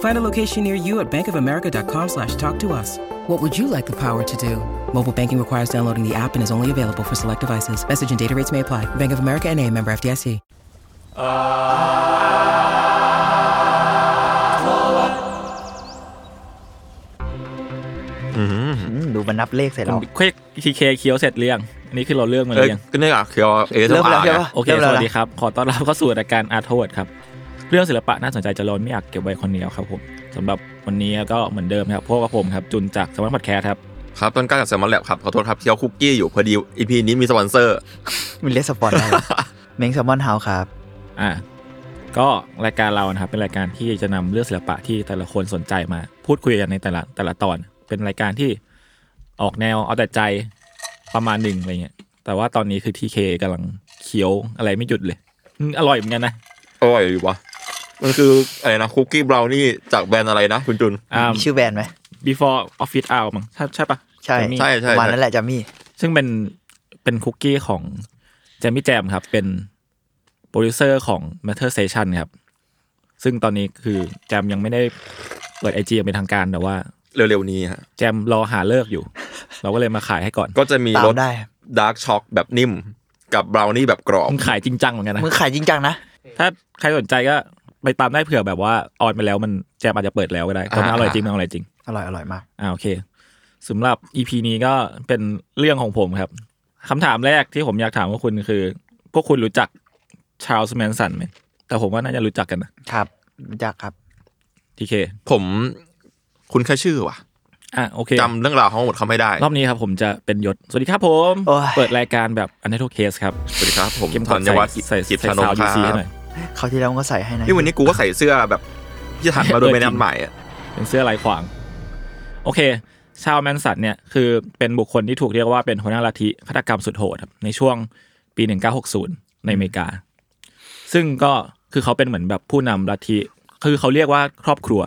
Find a location near you at bankofamerica.com slash talk to us. What would you like the power to do? Mobile banking requires downloading the app and is only available for select devices. Message and data rates may apply. Bank of America and a member FDIC. อืมดูมันนับเลขใส่เรา เควกทีเคเคียวเสร็จเรียงอันนี้คือเราเลือกมา เอ้ย เรียง ก็เนี่ยอ่ะคือเอส เริ่มแล้วใช่ปะ โอเค ริ่ม ส แล้ วัส นะ ดีครับ ขอต้อนรับเข้าสู่รายการอาร์ทเวิร์ดครับ เรื่องศิลปะน่าสนใจจะล้นไม่อยากเก็บไว้คนเดียวครับผมสำหรับวันนี้ก็เหมือนเดิมครับพวกกับผมครับจุนจากสมัครพอดแคสต์ครับครับต้นกล้ากับแซมมอนแลบครับขอโทษครับเคี้ยวคุกกี้อยู่พอดีอีพีนี้มีสปอนเซอร์มีเลสสปอนได้เม้งแซลมอนเฮาครับอ่าก็รายการเรานะครับเป็นรายการที่จะนำเรื่องศิลปะที่แต่ละคนสนใจมา พูดคุยกันในแต่ละแต่ละตอน เป็นรายการที่ออกแนวเอาแต่ใจประมาณหนึ่งอะไรเงี้ยแต่ว่าตอนนี้คือทีเคกำลังเคี้ยวอะไรไม่หยุดเลยอืมอร่อยเหมือนกันนะอร่อยดีวะ มันคืออะไรนะคุกกี้บราวนี่จากแบรนด์อะไรนะคุณจุน อ่า มีชื่อแบรนด์ไหม before office hour มั้งใช่ใช่ปะใช่แจมมี่ใช่ใช่ประมาณนั้นแหละแจมมี่ ซึ่งเป็นเป็นคุกกี้ของแจมมี่แจมครับ เป็นโปรดิวเซอร์ของ Matter Station ครับ ซึ่งตอนนี้คือแจมยังไม่ได้เปิด IG เป็นทางการแต่ว่า เร็วๆนี้ฮะแจมรอหาฤกษ์อยู่ เราก็เลยมาขายให้ก่อนก็จะมีตามรสได้ dark choc แบบนิ่มกับบราวนี่แบบกรอบ มึงขายจริงจังเหมือนกันนะ มึงขายจริงจังนะ ถ้าใครสนใจก็ ไปตามได้เผื่อแบบว่า on ไปแล้วมันแจมอาจจะเปิดแล้วก็ได้ตอนนั้นอร่อยจริงมันอร่อยจริง อร่อยอร่อยมากอ่าโอเคสำหรับ EP นี้ก็เป็นเรื่องของผมครับคำถามแรกที่ผมอยากถามว่าคุณคือ พวกคุณรู้จักชาลส์แมนสันไหมแต่ผมว่าน่าจะรู้จักกันนะครับรู้จักครับทีเคผมคุณแค่ชื่อว่ะอะโอเคจำเรื่องราวทั้งหมดเขาไม่ได้ รอบนี้ครับผมจะเป็นยศ สวัสดีครับผมโอ้ยเปิดรายการแบบอันเทอร์เคสครับ สวัสดีครับผม เกมธัญวัฒน์ใส่กิจใส่ชนซานวท์ดีคซีรัให้บหน่อย เขาวที่แล้วมันก็ใส่ให้นะนี่วันนี้กูก็ใส่เสื้อแบบที่ถักมาโดยไม่นัดหมายอะเป็นเสื้อลายขวาง โอเค ชาวแมนสันเนี่ยคือเป็นบุคคลที่ถูกเรียกว่าเป็นหัวหน้าลัทธิฆาตกรรมสุดโหดครับในช่วงปี 1960 ในอเมริกา ซึ่งก็คือเขาเป็นเหมือนแบบผู้นำลัทธิคือเขาเรียกว่าครอบครัว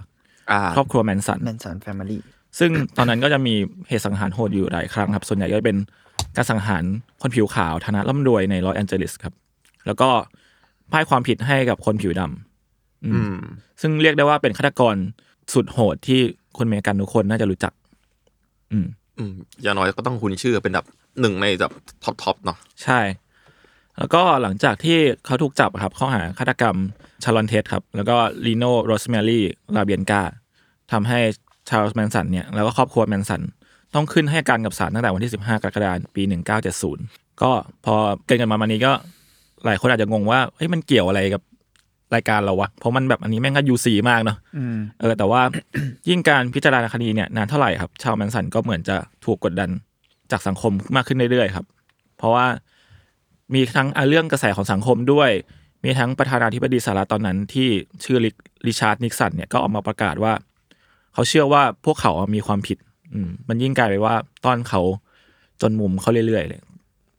อ่าครอบครัวแมนสัน Manson Family ซึ่งตอนนั้นก็จะมีเหตุสังหารโหดอยู่หลายครั้งครับ ส่วนใหญ่ก็จะเป็นการสังหารคนผิวขาวฐานะร่ำรวยในลอสแอนเจลิสครับ แล้วก็ ป้ายความผิดให้กับคนผิวดำอืมอืม ซึ่งเรียกได้ว่าเป็นฆาตกรสุดโหดที่คนอเมริกันทุกคนน่าจะรู้จัก อืม อืมอย่างน้อยก็ต้องคุ้นชื่อเป็นแบบหนึ่งในแบบ top top เนาะใช่ แล้วก็หลังจากที่เขาถูกจับอะครับข้อหาฆาตกรรมชารอนเทตครับ แล้วก็ลีโนโรสแมรี่ลาเบียงกาทำให้ชาลส์แมนสันเนี่ยแล้วก็ครอบครัวแมนสันต้องขึ้นให้การกับศาลตั้งแต่วันที่ 15 กรกฎาคมปี 1970 ก็พอเกินกันมามานี้ก็ หลายคนอาจจะงงว่าเฮ้ยมันเกี่ยวอะไรกับรายการเราวะ เพราะมันแบบอันนี้แม่งก็ UC มากเนาะอืมเออแต่ว่ายิ่งการพิจารณาคดีเนี่ยนานเท่าไหร่ครับ ชาลส์แมนสันก็เหมือนจะถูกกดดันจากสังคมมากขึ้นเรื่อยๆครับ เพราะว่ามีทั้งอะเรื่องกระแสของสังคมด้วย มีทั้งประธานาธิบดีสหรัฐตอนนั้นที่ชื่อริริชาร์ดนิกสันเนี่ยก็ออกมาประกาศว่า เขาเชื่อว่าพวกเขาอะมีความผิด อืมมันยิ่งกลายไปว่าต้อนเขาจนมุมเขาเรื่อยๆเลย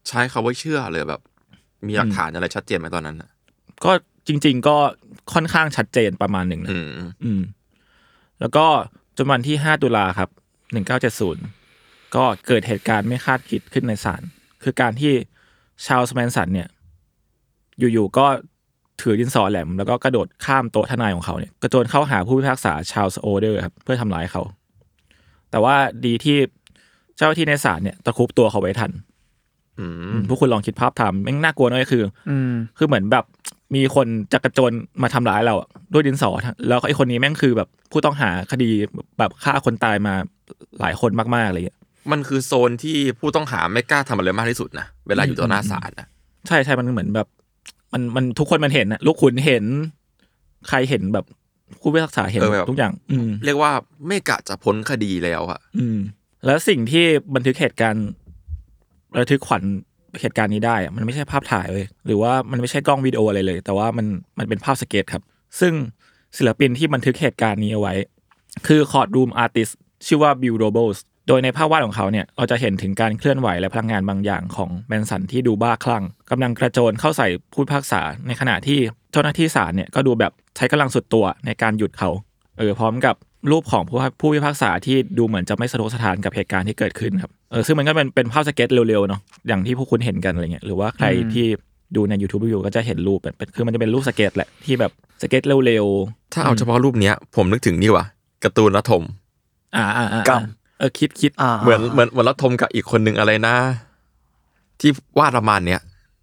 ใช้คาว่าเชื่อเลยแบบ มีหลักฐานอะไรชัดเจนไหมตอนนั้นอะก็จริง ๆ ก็ค่อนข้างชัดเจนประมาณหนึ่งนะอืมอืมแล้วก็จนวันที่5ตุลาครับ1970ก็เกิดเหตุการณ์ไม่คาดคิดขึ้นในศาลคือการที่ชาลส์แมนสันเนี่ย อยู่ๆก็ถือดินสอแหลม แล้วก็กระโดดข้ามโต๊ะทนายของเขาเนี่ยกระโจนเข้าหาผู้พิพากษาชาลส์โอเดอร์ครับ เพื่อทำร้ายเขา แต่ว่าดีที่เจ้าหน้าที่ในศาลเนี่ยตะครุบตัวเขาไว้ทันอืม พวกคุณลองคิดภาพตามแม่งน่ากลัวน้อยคือ อืมคือเหมือนแบบมีคนจะกระโจนมาทำร้ายเราอะด้วยดินสอ แล้วไอ้คนนี้แม่งคือแบบผู้ต้องหาคดีแบบฆ่าคนตายมาหลายคนมากๆอะไรอย่างเงี้ยมันคือโซนที่ผู้ต้องหาไม่กล้าทำอะไรมากที่สุดนะเวลาอยู่ต่อหน้าศาลนะใช่ใช่มันเหมือนแบบ มันมันทุกคนมันเห็นนะลูกขุนเห็น ใครเห็นแบบผู้พิพากษาเห็นทุกอย่าง อืมเรียกว่าไม่กะจะพ้นคดีแล้วอะอืม แล้วสิ่งที่บันทึกเหตุการณ์ ระทึกขวัญเหตุการณ์นี้ได้มันไม่ใช่ภาพถ่ายเลยหรือว่ามันไม่ใช่กล้องวิดีโออะไรเลย แต่ว่ามันมันเป็นภาพสเก็ตช์ครับ ซึ่งศิลปินที่บันทึกเหตุการณ์นี้เอาไว้ คือ courtroom artist ชื่อว่าบิลโรเบลสโดยในภาพวาดของเขาเนี่ยเราจะเห็นถึงการเคลื่อนไหวและพลังงานบางอย่างของแมนสันที่ดูบ้าคลั่งกำลังกระโจนเข้าใส่ผู้พิพากษาในขณะที่เจ้าหน้าที่ศาลเนี่ยก็ดูแบบใช้กำลังสุดตัวในการหยุดเขาเออพร้อมกับ รูปของผู้ผู้พิพากษาที่ดูเหมือนจะไม่สะทกสถานกับเหตุการณ์ที่เกิดขึ้นครับเออซึ่งมันก็เป็นเป็นภาพสเก็ตเร็วๆเนาะอย่างที่พวกคุณเห็นกันอะไรเงี้ยหรือว่าใครที่ดูใน YouTube อยู่ก็จะเห็นรูปแบบเป็นคือมันจะเป็นรูปสเก็ตแหละที่แบบสเก็ตเร็วๆถ้าเอาเฉพาะรูปเนี้ยผมนึกถึงนี่ว่ะการ์ตูนรัฐมอ่าอ่าอ่ากรรมเออคิดคิดอ่าเหมือนเหมือนเหมือนรัฐมกับอีกคนนึงอะไรนะ ที่วาดประมาณเนี้ย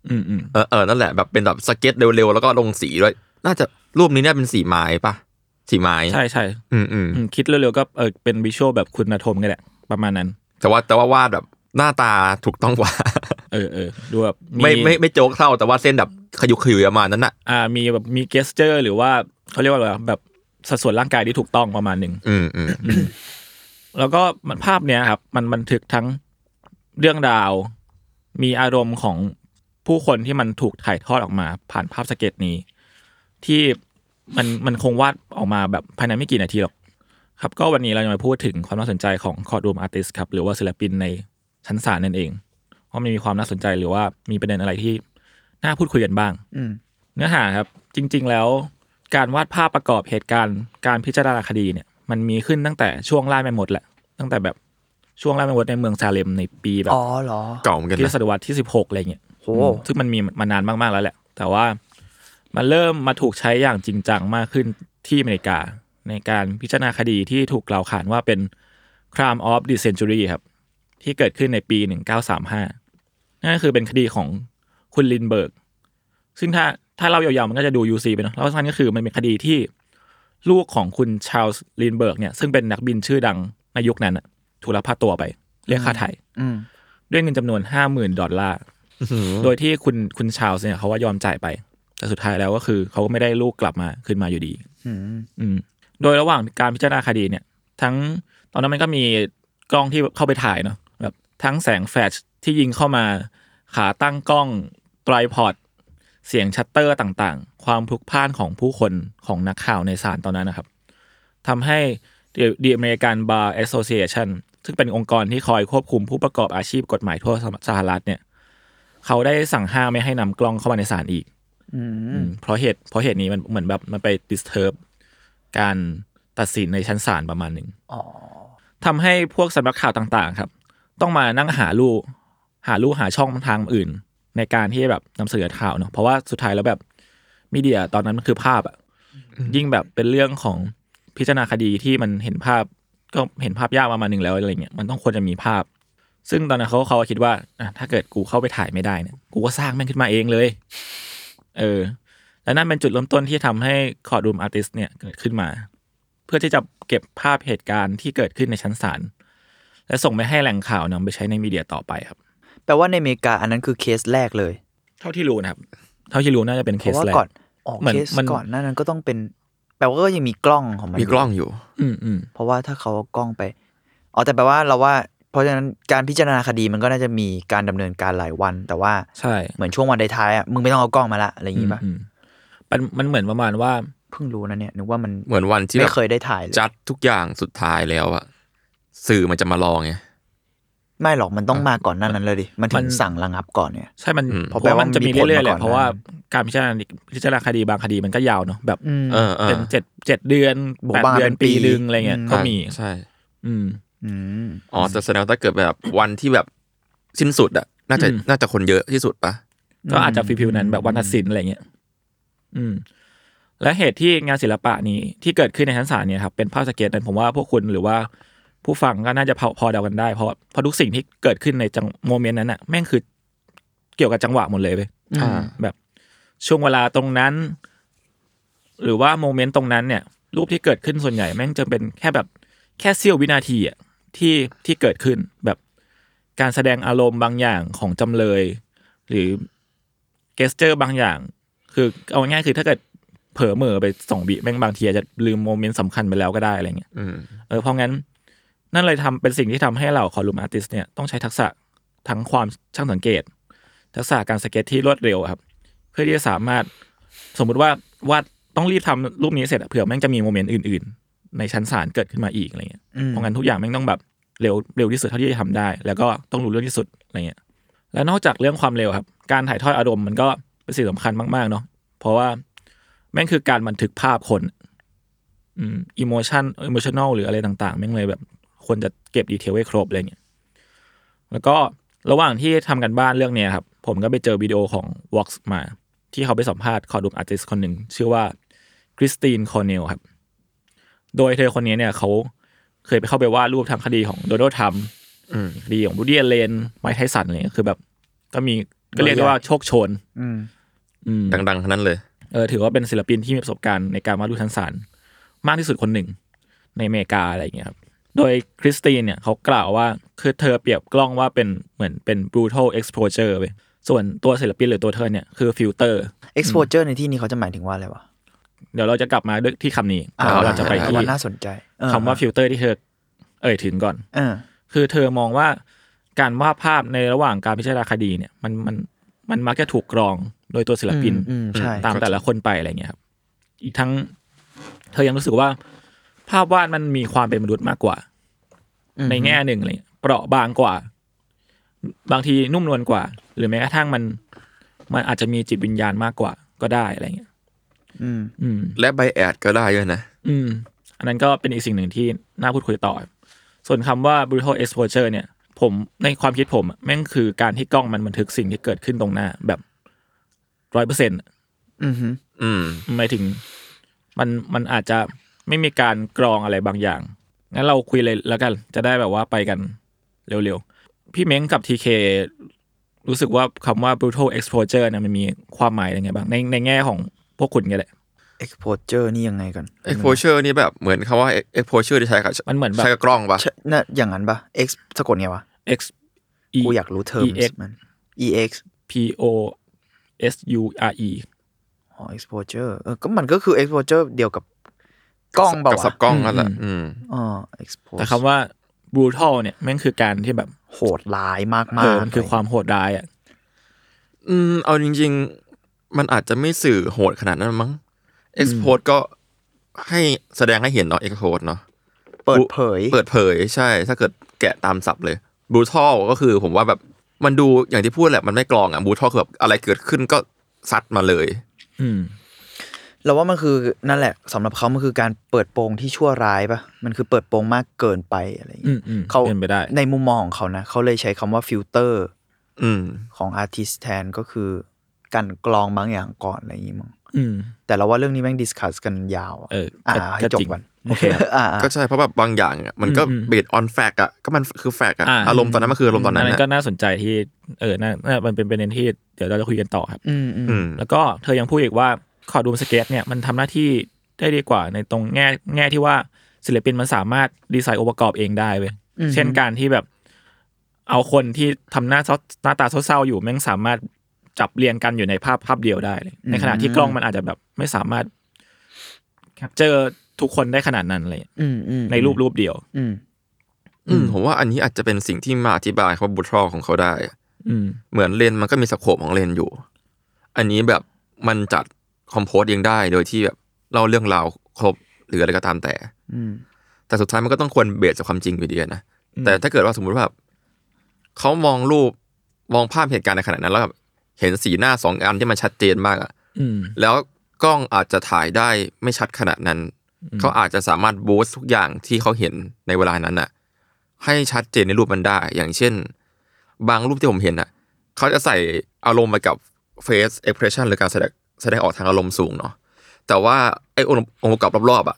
อืมอืมเออเออนั่นแหละแบบเป็นแบบสเก็ตเร็วๆแล้วก็ลงสีด้วย น่าจะรูปนี้เนี่ยเป็นสีไม้ปะ สีไม้ใช่ใช่อืมอืมอืมคิดเร็วๆก็เออเป็นวิชวลแบบคุณนทมกันแหละ ประมาณนั้น แต่ว่าแต่ว่าวาดแบบหน้าตาถูกต้องกว่า เออเออดูแบบไม่ไม่ไม่โจ๊กเท่าแต่ว่าเส้นแบบขยุกขยุยประมาณนั้นน่ะอ่า มีแบบมีเกสเจอร์ หรือว่าเขาเรียกว่าอะไรวะแบบสัดส่วนร่างกายที่ถูกต้องประมาณหนึ่งอืมอืมแล้วก็มันภาพเนี้ยครับ มันบันทึกทั้งเรื่องราว มีอารมณ์ของผู้คนที่มันถูกถ่ายทอดออกมา ผ่านภาพสเก็ตช์นี้ ที่ มันมันคงวาดออกมาแบบภายในไม่กี่นาทีหรอกครับก็วันนี้เราจะมาพูดถึงความน่าสนใจของ courtroom artist ครับหรือว่าศิลปินในชั้นศาลนั่นเองว่ามันมีความน่าสนใจหรือว่ามีประเด็นอะไรที่น่าพูดคุยกันบ้างอืมเนื้อหาครับ จริง ๆ แล้ว การวาดภาพประกอบเหตุการณ์ การพิจารณาคดีเนี่ย มันมีขึ้นตั้งแต่ช่วงล่าแม่มดแหละ ตั้งแต่แบบช่วงล่าแม่มดในเมืองซาเลมในปีแบบอ๋อเหรอเก่าเหมือนกันที่นะศตวรรษที่สิบหกอะไรเงี้ยโหอืมซึ่งมันมีมานานมากๆแล้วแหละ แต่ว่า มันเริ่มมาถูกใช้อย่างจริงจังมากขึ้นที่อเมริกา ในการพิจารณาคดีที่ถูกกล่าวขานว่าเป็น crime of the century ครับ ที่เกิดขึ้นในปี 1935 นั่นก็คือเป็นคดีของคุณลินเบิร์ก ซึ่งถ้าถ้าเรายาวๆมันก็จะดู UC ไปเนอะแล้วสั้นก็คือมันเป็นคดีที่ลูกของคุณชาลส์ลินด์เบิร์กเนี่ยซึ่งเป็นนักบินชื่อดังในยุคนั้นน่ะถูกลักพาตัวไป เรียกค่าไถ่อืมด้วยเงินจำนวนห้าหมื่นดอลลาร์โดยที่คุณคุณชาลส์เนี่ยเขาว่ายอมจ่ายไป แต่สุดท้ายแล้วก็คือเขาก็ไม่ได้ลูกกลับมาขึ้นมาอยู่ดีอืมอืมโดยระหว่างการพิจารณาคดีเนี่ย ทั้งตอนนั้นมันก็มีกล้องที่เข้าไปถ่ายเนาะแบบทั้งแสงแฟลชที่ยิงเข้ามาขาตั้งกล้อง tripodเสียงชัตเตอร์ต่างๆ ความพลุกพล่านของผู้คนของนักข่าวในศาลตอนนั้นนะครับทำให้ The The American Bar Association ซึ่งเป็นองค์กรที่คอยควบคุมผู้ประกอบอาชีพกฎหมายทั่วสหรัฐเนี่ย เขาได้สั่งห้ามไม่ให้นำกล้องเข้ามาในศาลอีกอืมอืม เพราะเหตุเพราะเหตุนี้มันเหมือนแบบมันไป disturb การตัดสินในชั้นศาลประมาณหนึ่งอ๋อทำให้พวกสำนักข่าวต่าง ๆ ครับ ต้องมานั่งหาลู่หาลู่หาช่องทางอื่น ในการที่แบบนำเสนอข่าวเนาะเพราะว่าสุดท้ายแล้วแบบ media ตอนนั้นมันคือภาพอะยิ่งแบบเป็นเรื่องของพิจารณาคดีที่มันเห็นภาพก็เห็นภาพยากประมาณหนึ่งแล้วอะไรเงี้ยมันต้องควรจะมีภาพ ซึ่งตอนนั้นเขาเขาก็คิดว่าอะถ้าเกิดกูเข้าไปถ่ายไม่ได้เนี่ยกูก็สร้างแม่งขึ้นมาเองเลย เออ และนั่นเป็นจุดเริ่มต้นที่ทำให้ courtroom artist เนี่ยเกิดขึ้นมา เพื่อที่จะเก็บภาพเหตุการณ์ที่เกิดขึ้นในชั้นศาลและส่งไปให้แหล่งข่าวนำไปใช้ในมีเดียต่อไปครับ แปลว่าในอเมริกาอันนั้นคือเคสแรกเลย เท่าที่รู้นะครับ เท่าที่รู้น่าจะเป็นเพเคราะสว่าแรกก่อนอ๋อเหมือนเคสมันก่อนหนานั้นก็ต้องเป็น แปลว่าก็ยังมีกล้องของมันมีกล้องอยู่ อืมอืมเพราะว่าถ้าเขาเอากล้องไปอ๋อแต่แปลว่าเราว่า เพราะฉะนั้นการพิจารณาคดีมันก็น่าจะมีการดำเนินการหลายวัน แต่ว่าใช่เหมือนช่วงวันท้ายๆอะมึงไม่ต้องเอากล้องมาละอะไรอย่างงี้ป่ะอืมมันมันเหมือนประมาณว่าเพิ่งรู้นะเนี่ยนึกว่ามันเหมือนวันที่แบไม่บเคยได้ถ่ายเลยจัดทุกอย่างสุดท้ายแล้วอะสื่อมันจะมารอไงไม่หรอกมันต้องมาก่อนหน้านั้นเลยดิมันถึมังนสั่งระงับก่อนเนี่ยใช่มันอืมเพราะว่ามันจะมีเพราะแปลว่ามันมีเรื่อยๆแหผลละมาก่อนเพราะว่านะการพิจารณาพิจารณาคดีบางคดีมันก็ยาวเนาะแบบอืมเออเออเป็นเจ็ดเจ็ดเดือนบวกแปดบ้างเดือนเป็นปีปีหนึ่งอะไรเงี้ยอืมก็มีใช่ อืม อืมอ๋อแต่แสดงว่าถ้าเกิดแบบวันที่แบบสิ้นสุดอะน่าจะอืมน่าจะคนเยอะที่สุดปะก็อาจจะฟิวๆนั้นแบบวันตัดสินอะไรเงี้ยอืม และเหตุที่งานศิลปะนี้ที่เกิดขึ้นในชั้นศาลเนี่ยครับเป็นภาพสเก็ตช์นั้นผมว่าพวกคุณหรือว่าผู้ฟังก็น่าจะพอพอเดากันได้เพราะเพราะทุกสิ่งที่เกิดขึ้นในจัง moment นั้นอะแม่งคือเกี่ยวกับจังหวะหมดเลยเว้ยอ่าแบบช่วงเวลาตรงนั้น หรือว่า moment ตรงนั้นเนี่ย รูปที่เกิดขึ้นส่วนใหญ่แม่งจะเป็นแค่แบบแค่เสี้ยววินาทีอะ ที่ที่เกิดขึ้นแบบการแสดงอารมณ์บางอย่างของจำเลย หรือ gesture บางอย่าง คือเอาง่ายๆคือถ้าเกิดเผลอเหม่อไปสองวิแม่งบางทีอาจจะลืม moment สำคัญไปแล้วก็ได้อะไรเงี้ยอืมเออเพราะงั้นนั่นเลยทำเป็นสิ่งที่ทำให้เรา courtroom artist เนี่ยต้องใช้ทักษะทั้งความช่างสังเกต ทักษะการสเก็ตช์ที่รวดเร็วครับ เพื่อที่จะสามารถสมมุติว่าวาดต้องรีบทำรูปนี้เสร็จอะเผื่อแม่งจะมี moment อื่นๆ ในชั้นศาลเกิดขึ้นมาอีกอะไรเงี้ยอืมเพราะงั้นทุกอย่างแม่งต้องแบบเร็วเร็วที่สุดเท่าที่จะทำได้ แล้วก็ต้องรู้เรื่องที่สุดอะไรเงี้ยและนอกจากเรื่องความเร็วครับ การถ่ายทอดอารมณ์มันก็เป็นสิ่งสำคัญมากๆเนาะเพราะว่าแม่งคือการบันทึกภาพคนอืม emotion emotional หรืออะไรต่างๆแม่งเลยแบบควรจะเก็บ detail ไว้ครบอะไรเงี้ยแล้วก็ระหว่างที่ทำการบ้านเรื่องเนี้ยครับ ผมก็ไปเจอวิดีโอของ Vox มา ที่เขาไปสัมภาษณ์ courtroom artist คนหนึ่งชื่อว่าคริสตินคอร์เนลครับ โดยเธอคนนี้เนี่ยเขาเคยไปเข้าไปวาดรูปทางคดีของโดนัลด์ทรัมป์อืมคดีของวู้ดดี้อัลเลนไมค์ไทสันอะไรเงี้ยคือแบบ ก็มีก็เรียกได้ว่าโชกโชนอืมอืมดังๆทั้งนั้นเลยเออถือว่าเป็นศิลปินที่มีประสบการณ์ในการวาดรูปชั้นศาลมากที่สุดคนหนึ่ง ในอเมริกาอะไรอย่างเงี้ยครับโดยคริสตินเนี่ยเขากล่าวว่าคือเธอเปรียบกล้องว่าเป็นเหมือนเป็น brutal exposure ไปส่วนตัวศิลปินหรือตัวเธอเนี่ยคือฟิลเตอร์ exposure ในที่นี้เขาจะหมายถึงว่าอะไรวะ เดี๋ยวเราจะกลับมาด้วยที่คำนี้อ่าเราจะไปที่ว่าน่าสนใจเออคำว่าฟิลเตอร์ที่เธอ เอ่ยถึงก่อนเออคือเธอมองว่าการวาดภาพในระหว่างการพิจารณาคดีเนี่ย มันมันมันมักจะถูกกรองโดยตัวศิลปินอืมอืมใช่ตามแต่ละคนไปอะไรเงี้ยครับ อีกทั้ง เธอยังรู้สึกว่า ภาพวาดมันมีความเป็นมนุษย์มากกว่าอืมในแง่หนึ่งอะไรเงี้ยเปราะบางกว่า บางทีนุ่มนวลกว่า หรือแม้กระทั่งมัน มันอาจจะมีจิตวิญญาณมากกว่าก็ได้อะไรเงี้ย อืมอืมและไบแอดก็ได้ด้วยนะ อืม อันนั้นก็เป็นอีกสิ่งหนึ่งที่น่าพูดคุยต่อ ส่วนคำว่า brutal exposure เนี่ย ผมในความคิดผมอะแม่งคือการที่กล้องมันบันทึกสิ่งที่เกิดขึ้นตรงหน้าแบบร้อยเปอร์เซ็นต์อืมฮึอืม หมายถึงมันมันอาจจะไม่มีการกรองอะไรบางอย่าง งั้นเราคุยเลยแล้วกัน จะได้แบบว่าไปกันเร็วๆ พี่เม้งกับทีเครู้สึกว่าคำว่า brutal exposure เนี่ยมันมีความหมายยังไงบ้างในในแง่ของ พวกคุณกันแหละ exposure นี่ยังไงกัน exposure นี่แบบเหมือนคำว่า exposure ที่ใช้กับมันเหมือนแบบ ใช้กับกล้องปะใช่น่ะอย่างนั้นปะ x สะกดไงวะ x e กูอยากรู้เทอม ex มัน ex p o s u r e อ๋อ exposure เออก็มันก็คือ exposure เดียวกับกล้องเปล่ากับสัวะบกล้องนั่นแหละอืมอืมอ๋อ expose แต่คำว่า brutal เนี่ยแม่งคือการที่แบบโหดร้ายมากเอมาอกมันคือความโหดร้ายอะ อืมเอาจริงๆ มันอาจจะไม่สื่อโหดขนาดนั้นมั้ง expose ก็ให้แสดงให้เห็นเนาะ expose เนาะเปิดเผย เปิดเผยใช่ ถ้าเกิดแกะตามศัพท์เลย brutal ก็คือผมว่าแบบมันดูอย่างที่พูดแหละมันไม่กรองอะ brutal คือแบบอะไรเกิดขึ้นก็ซัดมาเลย อืมเราว่ามันคือนั่นแหละสำหรับเขามันคือการเปิดโปงที่ชั่วร้ายปะมันคือเปิดโปงมากเกินไปอะไรอย่างอืเงี้ยมอืมเขาเป็นไปได้ ในมุมมองของเขานะเขาเลยใช้คำว่าฟิลเตอร์อืมของ artist แทนก็คือ การกรองบางอย่างก่อนอะไรอย่างงี้มั้งอืมแต่เราว่าเรื่องนี้แม่ง discuss กันยาวอะเอออ่าก็ให้ก็จบจริงก่อนโอเคครับอ่าอ่าก็ใช่เพราะแบบบางอย่างอะมันก็อืม based on fact อะก็มันคือ factอะอารมณ์ตอนนั้นมันคืออารมณ์ตอนนั้นอันอะนั้นก็น่าสนใจที่เออน่าน่ามันเป็นประเด็นที่เดี๋ยวเราจะคุยกันต่อครับอืมอืมอืมแล้วก็เธอยังพูดอีกว่า courtroom sketch เนี่ยมันทำหน้าที่ได้ดีกว่าในตรงแง่แง่ที่ว่าศิลปินมันสามารถดีไซน์องค์ประกอบเองได้เว้ยเช่นการที่แบบ เอาคนที่ทำหน้าเศร้าหน้าตาเศร้าๆอยู่แม่งสามารถ จับเรียงกันอยู่ในภาพภาพเดียวได้เลยในขณะที่กล้องมันอาจจะแบบไม่สามารถ capture ทุกคนได้ขนาดนั้นเลยอืมอืมในรูปรูปเดียวอืมอืมผมว่าอันนี้อาจจะเป็นสิ่งที่มาอธิบายคำว่าบูทรอของเขาได้ อืมเหมือนเลนมันก็มีสโคปของเลนอยู่ อันนี้แบบมันจัดคอมโพสเองได้โดยที่แบบเล่าเรื่องราวครบหรืออะไรก็ตามแต่ อืมแต่สุดท้ายมันก็ต้องควรเบสจากความจริงอยู่ดีนะแต่ถ้าเกิดว่าสมมุติว่าแบบเขามองรูปมองภาพเหตุการณ์ในขณะนั้นแล้วแบบ เห็นสีหน้าสองอันที่มันชัดเจนมากอะอืมแล้วกล้องอาจจะถ่ายได้ไม่ชัดขนาดนั้น เขาอาจจะสามารถ boost ทุกอย่างที่เขาเห็นในเวลานั้นอะให้ชัดเจนในรูปมันได้ อย่างเช่น บางรูปที่ผมเห็นอะเขาจะใส่อารมณ์ไปกับ face expression หรือการแสดงแสดงออกทางอารมณ์สูงเนาะแต่ว่าไอ้องค์องค์ประกอบรอบๆอะ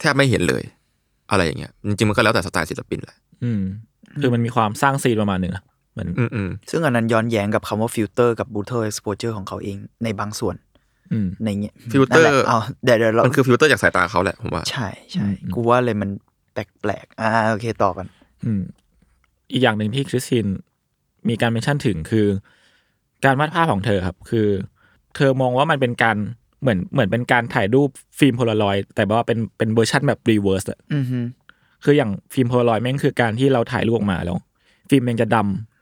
แทบไม่เห็นเลย อะไรอย่างเงี้ยจริงๆมันก็แล้วแต่สไตล์ศิลปินแหละอืมคือมันมีความสร้าง scene ประมาณหนึ่งนะ เหมือนอืมอืมซึ่งอันนั้นย้อนแย้งกับคำว่าฟิลเตอร์กับ brutal exposure ของเขาเองในบางส่วนอืมในเงี้ยฟิลเตอร์นั่นแหละเอาเดี๋ยวเดี๋ยวเรามันคือฟิลเตอร์จากสายตาเขาแหละผมว่า ใช่ใช่อืมกูว่าเลยมันแปลกๆอ่าโอเคต่อกันอืมอีกอย่างหนึ่งที่คริสตินมีการ mention ถึงคือ การวาดภาพของเธอครับ คือ เธอมองว่ามันเป็นการเหมือนเหมือนเป็นการถ่ายรูปฟิล์มโพลารอยด์แต่ว่าเป็นเป็นเวอร์ชันแบบ reverse อะอือฮึคืออย่างฟิล์มโพลารอยด์แม่งคือการที่เราถ่ายรูปออกมาแล้ว ฟิล์มแม่งจะดำ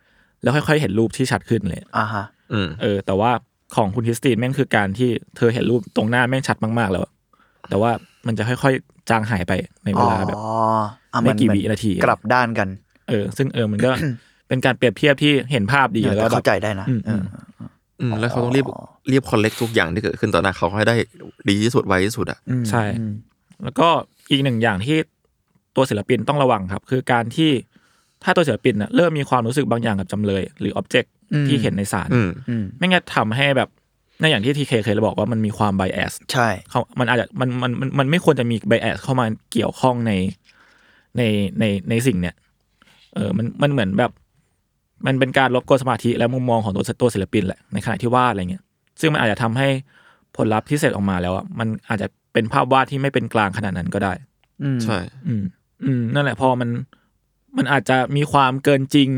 แล้วค่อยๆเห็นรูปที่ชัดขึ้นเลยอ่าฮะอืมเออ แต่ว่าของคุณคริสตินแม่งคือการที่เธอเห็นรูปตรงหน้าแม่งชัดมากๆ แล้วอะแต่ว่ามันจะค่อยๆจางหายไปในเวลาแบบอ๋ออะไม่กี่นวินาทีกลับด้านกัน เออ ซึ่งเออมันก็เป็นการเปรียบเทียบที่เห็นภาพดีเออแล้วแต่ก็แบบเข้าใจได้นะอืมเอออืมแล้วเขาต้องรีบรีบคอลเลกทุกอย่างที่เกิดขึ้นต่อหน้าเขาให้ได้ดีที่สุดไวที่สุดอะอืมใช่อืมแล้วก็อีกหนึ่งอย่างที่ตัวศิลปินต้องระวังครับ คือการที่ ถ้าตัวศิลปินน่ะเริ่มมีความรู้สึกบางอย่างกับจำเลย หรืออ็อบเจกต์ที่เห็นในศาลอืมอืมไม่งั้นทำให้แบบในอย่างที่ทีเคเคยบอกว่ามันมีความไบแอสใช่เขามันอาจจะมันมันมันมันไม่ควรจะมีไบแอสเข้ามาเกี่ยวข้องในในในในสิ่งเนี้ยเออมันมันเหมือนแบบ มันเป็นการลบกวนสมาธิและมุมมองของตัวตัวศิลปินแหละในขณะที่วาดอะไรเงี้ย ซึ่งมันอาจจะทำให้ผลลัพธ์ที่เสร็จออกมาแล้วอะมันอาจจะเป็นภาพวาดที่ไม่เป็นกลางขนาดนั้นก็ได้ อืมใช่ อืม อืมนั่นแหละพอมัน มันอาจจะมีความเกินจริง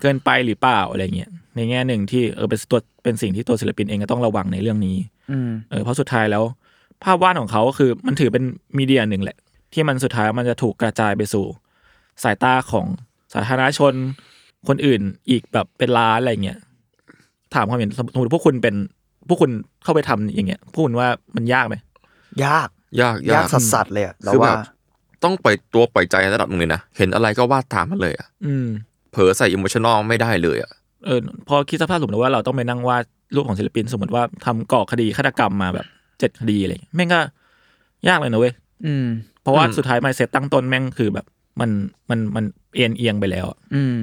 เกินไปหรือเปล่าอะไรเงี้ยในแง่หนึ่งที่เออเป็นตัวเป็นสิ่งที่ตัวศิลปินเองก็ต้องระวังในเรื่องนี้อืมเออเพราะสุดท้ายแล้ว ภาพวาดของเขาก็คือมันถือเป็นมีเดียหนึ่งแหละ ที่มันสุดท้ายมันจะถูกกระจายไปสู่ สายตาของสาธารณชนคนอื่นอีกแบบเป็นล้านอะไรเงี้ยถามความเห็นสมมติพวกคุณเป็นพวกคุณเข้าไปทำอย่างเงี้ยพวกคุณว่ามันยากไหมยากยากยายากกสัสๆเลยอะเราคือแบว่าบ ต้องปล่อยตัวปล่อยใจระดับหนึ่งเลยนะ เห็นอะไรก็วาดตามมันเลยอะอืมเผลอใส่อิโมชันอลไม่ได้เลยอะเออพอคิดสภาพสมมติว่าเราต้องไปนั่งวาดรูปของศิลปิน สมมติว่าทำก่อคดีฆาตกรรมมาแบบเจ็ดคดีอะไรเงี้ยแม่งก็ยากเลยนะเว้ยอืม เพราะว่าอืมสุดท้ายมาเซตตั้งต้นแม่งคือแบบ มันมันมันเอียงเอียงไปแล้วอะอืม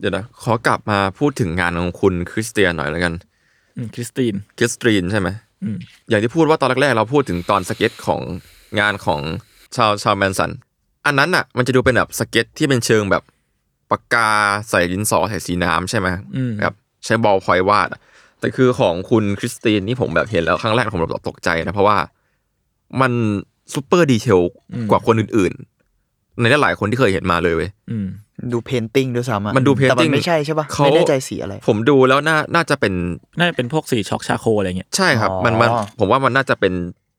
เดี๋ยวนะขอกลับมาพูดถึงงานของคุณคริสเตียนหน่อยแล้วกันอืมคริสตินคริสตรีนใช่ไหมอืมอย่างที่พูดว่าตอนแรกๆเราพูดถึงตอนสเก็ตของงานของ ชาร์ลชาร์ลส์แมนสัน อันนั้นอะ มันจะดูเป็นแบบสเก็ตที่เป็นเชิงแบบปากกาใส่ดินสอใส่สีน้ำใช่ไหมอืมแบบใช้ ballpoint วาดอะแต่คือของคุณคริสตินนี่ผมแบบเห็นแล้วครั้งแรกผมแบบตกใจนะเพราะว่ามัน super detail กว่าคนอื่นๆ ในหลายๆคนที่เคยเห็นมาเลยเว้ยอืมดู painting ด้วยซ้ำอะมันดูแต่มัน painting ไม่ใช่ใช่ปะเขาไม่แน่ใจสีอะไร ผมดูแล้วน่าน่าจะเป็นน่าจะเป็นพวกสี chalk charcoal อะไรเงี้ยใช่ครับอ๋อมันมันผมว่ามันน่าจะเป็น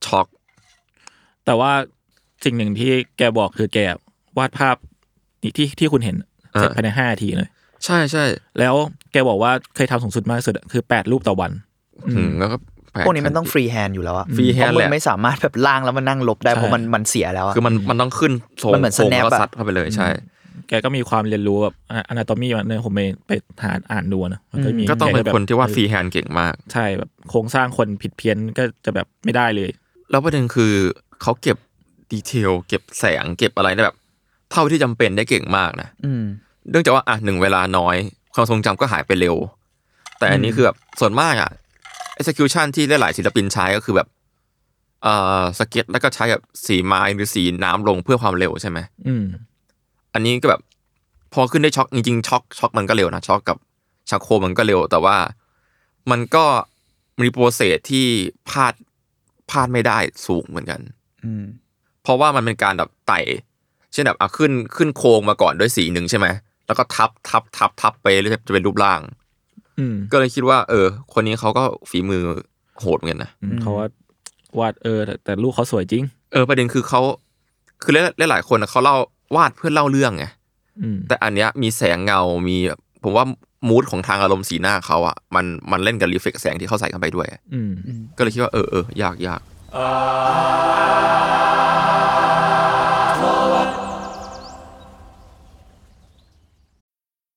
chalk แต่ว่า สิ่งหนึ่งที่แกบอกคือแกวาดภาพที่ที่ที่คุณเห็นเสร็จภายในห้านาทีเลยใช่ใช่แล้วแกบอกว่าเคยทำสูงสุดมากที่สุดอะคือแปดรูปต่อวันอืมแล้วก็แปลพวกนี้มันต้อง freehand อยู่แล้วอะ freehand เพราะแม่งไม่สามารถแบบร่างแล้วมันนั่งลบได้ใช่เพราะมันมันเสียแล้วอะคือมันมันต้องขึ้นโซมันเหมือนโซง snap แล้วก็อะซัดเข้าไปเลยใช่ แกก็มีความเรียนรู้แบบanatomy มาเนี่ยผมไปไปหาอ่านดูนะมันก็มีก็ต้องเป็นแบบคนที่วาด freehand เก่งมาก ใช่แบบโครงสร้างคนผิดเพี้ยนก็จะแบบไม่ได้เลย แล้วประเด็นคือเขาเก็บ detail เก็บแสงเก็บอะไรได้แบบ เท่าที่จำเป็นได้เก่งมากนะอืมเนื่องจากว่าอะหนึ่งเวลาน้อย ความทรงจำก็หายไปเร็ว แต่อันนี้คือแบบส่วนมากอะ execution ที่หลายๆศิลปินใช้ก็คือแบบเอ่อสเก็ตแล้วก็ใช้แบบสีไม้หรือสีน้ำลงเพื่อความเร็วใช่ไหมอืม อันนี้ก็แบบ พอขึ้นได้ chalk จริงๆ chalk chalk มันก็เร็วนะ chalk กับ charcoal มันก็เร็ว แต่ว่ามันก็มี process ที่พลาดพลาดไม่ได้สูงเหมือนกัน อืม เพราะว่ามันเป็นการแบบไต่เช่นแบบอะขึ้นขึ้นโครงมาก่อนด้วยสีหนึ่งใช่ไหมแล้วก็ทับทับทับทับไปเรื่อยๆจะเป็นรูปร่างอืมก็เลยคิดว่า เออ คนนี้เขาก็ฝีมือโหดเหมือนกันนะอืมเขาว่าวาดเออแต่แต่ลูกเขาสวยจริง เออประเด็นคือเขาคือหลายหลายๆคนอะเขาเล่าวาดเพื่อเล่าเรื่องไงอืมแต่อันเนี้ยมีแสงเงา มีผมว่ามูดของทางอารมณ์สีหน้าเขาอะมันมันเล่นกับรีเฟกแสงที่เขาใส่เข้าไปด้วยอืมก็เลยคิดว่าเออเออยากยาก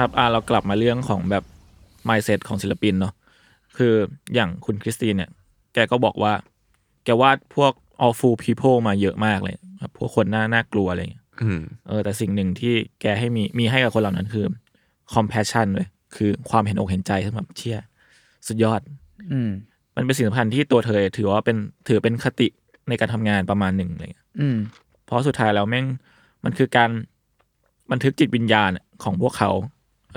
ครับอ่าเรากลับมาเรื่องของแบบ mindset ของศิลปินเนาะคืออย่างคุณคริสตินเนี่ย แกก็บอกว่า แกวาดพวก awful people มาเยอะมากเลยแบบพวกคนน่าน่ากลัวอะไรอย่างเงี้ยอืมเออแต่สิ่งหนึ่งที่แกให้มีมีให้กับคนเหล่านั้นคือ compassion เลยคือความเห็นอกเห็นใจสำหรับเชี่ยสุดยอด อืมมันเป็นสิ่งสำคัญที่ตัวเธอถือว่าเป็นถือเป็นคติในการทำงานประมาณหนึ่งอะไรเงี้ย อืมเพราะสุดท้ายแล้วแม่งมันคือการบันทึกจิตวิญญาณของพวกเขา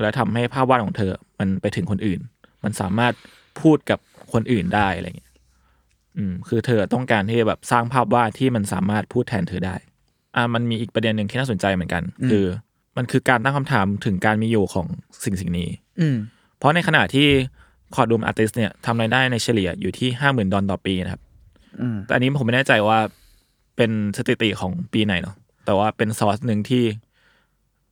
แล้วทำให้ภาพวาดของเธอ มันไปถึงคนอื่น มันสามารถพูดกับคนอื่นได้อะไรเงี้ยอืมคือเธอต้องการที่จะแบบสร้างภาพวาดที่มันสามารถพูดแทนเธอได้ อ่ามันมีอีกประเด็นหนึ่งที่น่าสนใจเหมือนกัน คือ มันคือการตั้งคำถามถึงการมีอยู่ของสิ่งสิ่งนี้ อืมเพราะในขณะที่คอร์ด o ูมอาร์ติสเนี่ยทำรายได้ในเฉลี่ยอยู่ที่ห้าหมื่นดอลลาร์ต่อปีนะครับอืมแต่อันนี้ผมไม่แน่ใจว่า เป็นสถิติของปีไหนเนาะแต่ว่าเป็น source หนึ่งที่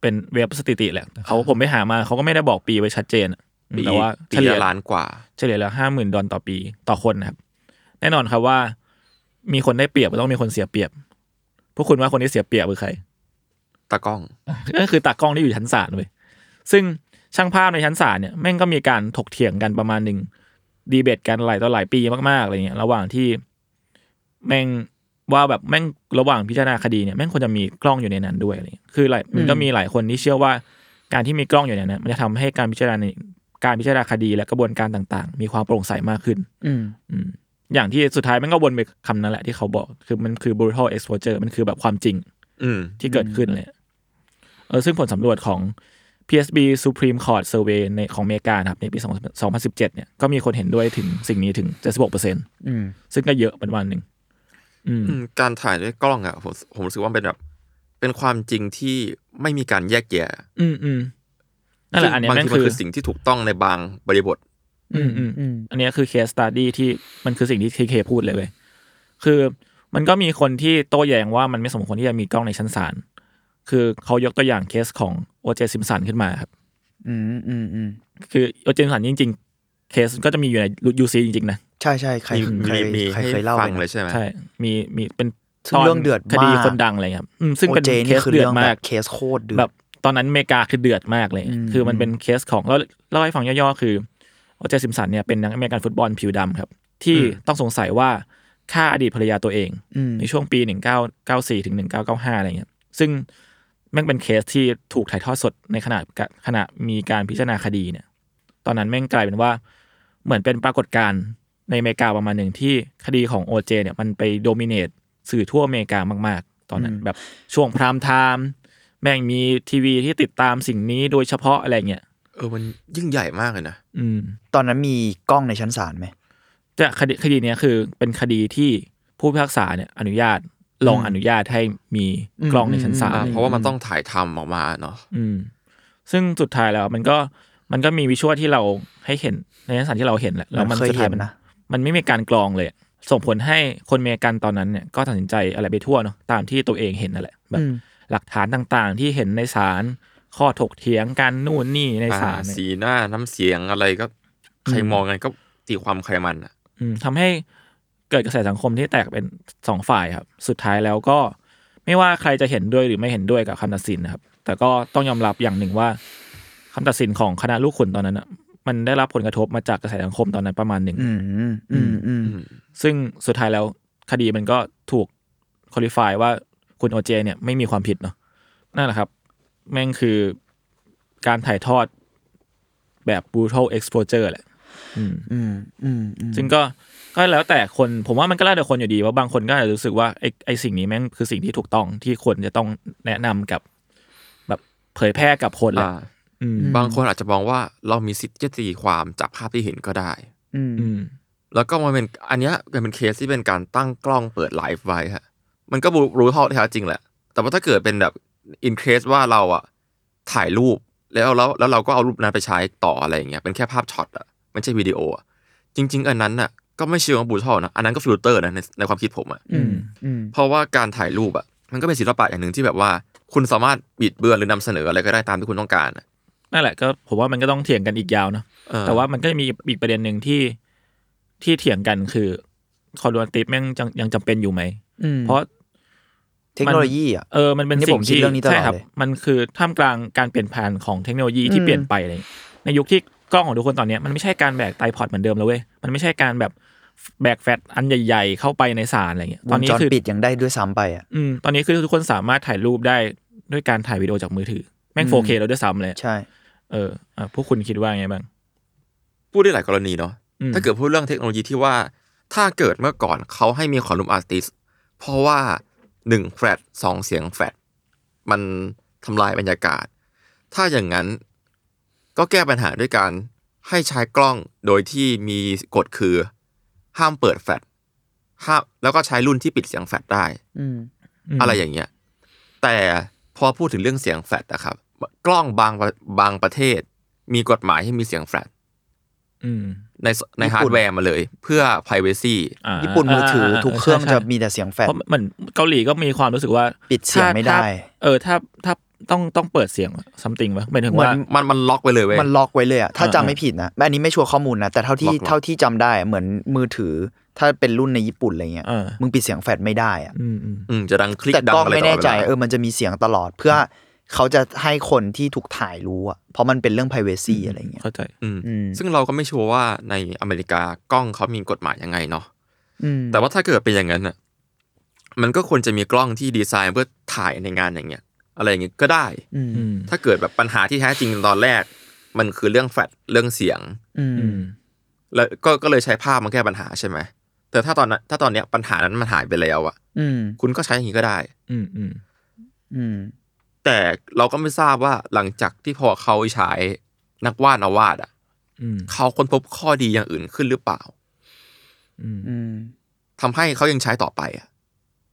เป็นเว็บสถิติแหละเขาผมไปหามาเขาก็ไม่ได้บอกปีไว้ชัดเจนอะปีแต่ว่าปีเฉลี่ยละล้านกว่า เฉลี่ยแล้วห้าหมื่นดอลลาร์ต่อปีต่อคนนะครับ แน่นอนครับว่า มีคนได้เปรียบก็ต้องมีคนเสียเปรียบ พวกคุณว่าคนที่เสียเปรียบคือใครตากล้องก็คือตากล้องที่อยู่ชั้นศาลเว้ยซึ่งช่างภาพในชั้นศาลเนี่ยแม่งก็มีการถกเถียงกันประมาณหนึ่งดีเบตกันหลายต่อหลายปีมากๆอะไรเงี้ยระหว่างที่แม่ง ว่าแบบแม่งระหว่างพิจารณาคดีเนี่ยแม่งควรจะมีกล้องอยู่ในนั้นด้วยอะไรเงี้ยคือหลายมันก็มีหลายคนที่เชื่อว่าการที่มีกล้องอยู่ในนั้นมันจะทำให้การพิจารณาการพิจารณาคดีและกระบวนการต่าง ๆ มีความโปร่งใสมากขึ้นอืมอืมอย่างที่สุดท้ายมันก็วนไปคำนั้นแหละที่เขาบอก คือมันคือ brutal exposure มันคือแบบความจริง อืมที่เกิดขึ้นเลยเออซึ่งผลสำรวจของ PSB Supreme Court Survey ในของอเมริกานะครับในปี 2017 เนี่ยก็มีคนเห็นด้วยถึงสิ่งนี้ถึง 76เปอร์เซ็นอืมซึ่งก็เยอะเป็นวันหนึ่งอืมอืม การถ่ายด้วยกล้องอะผมผมรู้สึกว่ามันเป็นแบบ เป็นความจริงที่ไม่มีการแยกแยะ อืมอืมนั่นแหละอันเนี้ยบางแม่ทีงมันคือคือสิ่งที่ถูกต้องในบางบริบท อืมอืมอืมอันเนี้ยคือ case study ที่มันคือสิ่งที่ทีเคพูดเลยเว้ยคือมันก็มีคนที่โต้แย้งว่ามันไม่สมควรที่จะมีกล้องในชั้นศาลคือเขายกตัวอย่างเคสของโอเจซิมสันขึ้นมาครับ อืมอืมอืมคือโอเจซิมสันจริง ๆ เคสก็จะมีอยู่ในยูซีจริงๆนะ ใช่ใช่ใครมีใครมีมีใครเคยเล่าให้ฟังไปแล้วนะเลยใช่ไหม ใช่มีมีเป็นซึ่งเรื่องเดือดคดีมากคนดังอะไรครับอืมซึ่งเป็นโอเจเคนี่ยคือเดือเรื่ดองแบบเคสโคตรเดือดแบบตอนนั้นอเมริกาคือเดือดมากเลย อืม คือมันเป็นเคสของแล้วเล่าให้ฟังย่อๆ คือโอเจซิมสันเนี่ยเป็นนักอเมริกันฟุตบอลผิวดำครับ ที่ต้องสงสัยว่าฆ่าอดีตภรรยาตัวเอง อืมในช่วงปี 1994 ถึง 1995 อะไรเงี้ย ซึ่งแม่งเป็นเคสที่ถูกถ่ายทอดสดในขณะขณะมีการพิจารณาคดีเนี่ย ตอนนั้นแม่งกลายเป็นว่าเหมือนเป็นปรากฏการณ์ ในอเมริกาประมาณหนึ่งที่คดีของโอเจเนี่ยมันไป dominate สื่อทั่วอเมริกามากๆ ตอนนั้นแบบช่วง prime time แม่งมีทีวีที่ติดตามสิ่งนี้โดยเฉพาะอะไรเงี้ยเออมันยิ่งใหญ่มากเลยนะอืม ตอนนั้นมีกล้องในชั้นศาลไหมแต่คดีคดีเนี้ยคือเป็นคดีที่ผู้พิพากษาเนี่ยอนุญาตลองอนุญาตให้มีกล้องในชั้นศาลอ่าเพราะว่ามันต้องถ่ายทำออกมาเนาะอืม ซึ่งสุดท้ายแล้วมันก็มันก็มีวิชวลที่เราให้เห็นในชั้นศาลที่เราเห็นแหละแล้วมันเคยสุดท้ายเห็นมันนะ มันไม่มีการกรองเลยอะส่งผลให้คนอเมริกันตอนนั้นเนี่ยก็ตัดสินใจอะไรไปทั่วเนาะตามที่ตัวเองเห็นนั่นแหละแบบอืมหลักฐานต่างๆ ที่เห็นในศาลข้อถกเถียงกันนู่นนี่ในศาลอ่าเนี่ยสีหน้าน้ำเสียงอะไรก็ใครมองกันก็ตีความใครมันอะอืมทำให้เกิดกระแสสังคมที่แตกเป็นสองฝ่ายครับ สุดท้ายแล้วก็ไม่ว่าใครจะเห็นด้วยหรือไม่เห็นด้วยกับคำตัดสินนะครับ แต่ก็ต้องยอมรับอย่างหนึ่งว่าคำตัดสินของคณะลูกขุนตอนนั้นอะ มันได้รับผลกระทบมาจากกระแสสังคมตอนนั้นประมาณหนึ่งอืมอืมอืมอืมซึ่งสุดท้ายแล้วคดีมันก็ถูกคุริฟายว่าคุณโอเจเนี่ยไม่มีความผิดเนาะนั่นแหละครับ แม่งคือการถ่ายทอดแบบ brutal exposure แหละอืมอืมอืมอืมซึ่งก็ก็แล้วแต่คนผมว่ามันก็แล้วแต่คนอยู่ดีว่าบางคนก็อาจจะรู้สึกว่าไอ้ไอ้สิ่งนี้แม่งคือสิ่งที่ถูกต้องที่คนจะต้องแนะนำกับ แบบเผยแพร่กับคนแหละอ่าอืม บางคนอาจจะมองว่าเรามีสิทธิ์ที่จะตีความจากภาพที่เห็นก็ได้ อืมอืมแล้วก็มันเป็นอันเนี้ยเป็นเคสที่เป็นการตั้งกล้องเปิดไลฟ์ไว้ฮะมันก็รู้รู้เท่าแท้จริงแหละ แต่ว่าถ้าเกิดเป็นแบบ in case ว่าเราอะถ่ายรูปแล้วแล้วแล้วเราก็เอารูปนั้นไปใช้ต่ออะไรอย่างเงี้ยเป็นแค่ภาพช็อตอะไม่ใช่วิดีโออะจริง ๆ อันนั้นอะก็ไม่เชื่อว่า brutal นะอันนั้นก็ฟิลเตอร์นะในในความคิดผมอะอืมอืมเพราะว่าการถ่ายรูปอะมันก็เป็นศิลปะอย่างหนึ่งที่แบบว่า คุณสามารถบิดเบือนหรือนำเสนออะไรก็ได้ตามที่คุณต้องการอะ นั่นแหละก็ผมว่ามันก็ต้องเถียงกันอีกยาวเนาะเออแต่ว่ามันก็จะมีอีกประเด็นหนึ่งที่ที่เถียงกันคือคอร์ดวนติปแม่งยังยังจำเป็นอยู่ไหมอืมเพราะเทคโนโลยีอะเออมันเป็นนี่สิ่ผงมคิดที่เรื่องนี้ตลอดใช่ครับเลยมันคือท่ามกลางการเปลี่ยนผ่านของเทคโนโลยีที่อืมเปลี่ยนไปอะไรอย่างเงี้ยในยุคที่กล้องของทุกคนตอนเนี้ยมันไม่ใช่การแบกไตพอดเหมือนเดิมแล้วเว้ยมันไม่ใช่การแบบแบกแฟลชอันใหญ่ๆ เข้าไปในศาลอะไรเงี้ยวตอนงนี้จรคือปิดยังได้ด้วยซ้ำไปอะอืมตอนนี้คือทุกคนสามารถถ่ายรูปได้ด้วยการถ่ายวิดีโอจากมือถือ แม่ง 4K แล้วด้วยซ้ำเลยใช่ เอออะพวกคุณคิดว่าไงบ้าง พูดได้หลายกรณีเนาะอืมถ้าเกิดพูดเรื่องเทคโนโลยีที่ว่า ถ้าเกิดเมื่อก่อนเขาให้มี courtroom artist เพราะว่าหนึ่งแฟลชสองเสียงแฟลชมันทำลายบรรยากาศ ถ้าอย่างนั้นก็แก้ปัญหาด้วยการให้ใช้กล้องโดยที่มีกฎคือ ห้ามเปิดแฟลชห้ามแล้วก็ใช้รุ่นที่ปิดเสียงแฟลชได้อืมมอะไรอย่างเงี้ย แต่พอพูดถึงเรื่องเสียงแฟลตนะครับ กล้องบางประบางประเทศ มีกฎหมายให้มีเสียงแฟลตอืมในสในฮาร์ดแวร์มาเลย เพื่อ privacy อ่าญี่ปุ่นมือถือทุกเครื่องใช่จะใช่มีแต่เสียงแฟลชเพราะเหมือนเกาหลีก็มีความรู้สึกว่า ปิดเสียงถ้าไม่ได้ถ้าเออถ้าถ้าต้องต้องเปิดเสียงซัมติงวะหมายถึงเหมือนว่ามันมันล็อกไปเลยเว้ยมันล็อกไว้เลยอะถ้าเออจำไม่ผิดนะอันนี้ไม่ชัวร์ข้อมูลนะแต่เท่าที่ล็อกๆเท่าที่จำได้อะเหมือนมือถือ ถ้าเป็นรุ่นในญี่ปุ่นอะไรเงี้ยเออมึงปิดเสียงแฟลชไม่ได้อะอืมอืมอืมจะดังคลิกแต่ดักล้องงอะไรไม่ตลแน่อดเวใจลาเออมันจะมีเสียงตลอดเพื่อ เขาจะให้คนที่ถูกถ่ายรู้อะเพราะมันเป็นเรื่อง privacy อะไรเงี้ยเข้าใจอืมอืมซึ่งเราก็ไม่ชัวร์ว่าในอเมริกากล้องเขามีกฎหมายยังไงเนาะอืมแต่ว่าถ้าเกิดเป็นอย่างนั้นอะมันก็ควรจะมีกล้องที่ดีไซน์เพื่อถ่ายในงานอย่างเงี้ย อะไรอย่างเงี้ยก็ได้ อืมอืมถ้าเกิดแบบปัญหาที่แท้จริงตอนแรก มันคือเรื่องแฟลชเรื่องเสียง อืมอืมแล้วก็ก็เลยใช้ภาพมาแก้ปัญหาใช่ไหมแต่ถ้าตอนนั้นถ้าตอนเนี้ยปัญหานั้นมันหายไปแล้วอะอืมคุณก็ใช้อย่างนี้ก็ได้ อืมอืมอืม แต่เราก็ไม่ทราบว่าหลังจากที่พอเขาใช้นักวาดนาวาดอะอืมเขาค้นพบข้อดีอย่างอื่นขึ้นหรือเปล่าอืมอืมทำให้เขายังใช้ต่อไปอะ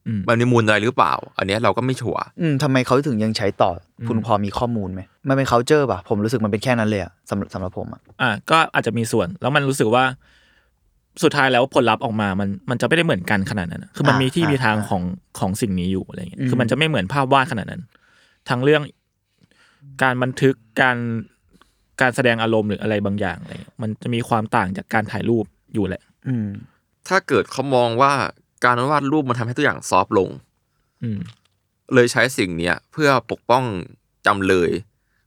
อืมมันมีมูลอะไรหรือเปล่า อันเนี้ยเราก็ไม่ชัวร์อืมทำไมเขาถึงยังใช้ต่ออมคุณพอมีข้อมูลไหมมันเป็น culture ป่ะ ผมรู้สึกมันเป็นแค่นั้นเลยอะสำหรับสำหรับผมอะอะก็อาจจะมีส่วน แล้วมันรู้สึกว่า สุดท้ายแล้วผลลัพธ์ออกมา มันมันจะไม่ได้เหมือนกันขนาดนั้นอะคือมันมีที่มีทางของของสิ่งนี้อยู่อะไรเงี้ย คือมันจะไม่เหมือนภาพวาดขนาดนั้น ทั้งเรื่องการบันทึกการการแสดงอารมณ์หรืออะไรบางอย่างอะไรเงี้ยมันจะมีความต่างจากการถ่ายรูปอยู่แหละ อืม ถ้าเกิดเขามองว่าการวาดรูปมันทำให้ทุกอย่างซอฟต์ลง อืม เลยใช้สิ่งเนี้ยเพื่อปกป้องจำเลย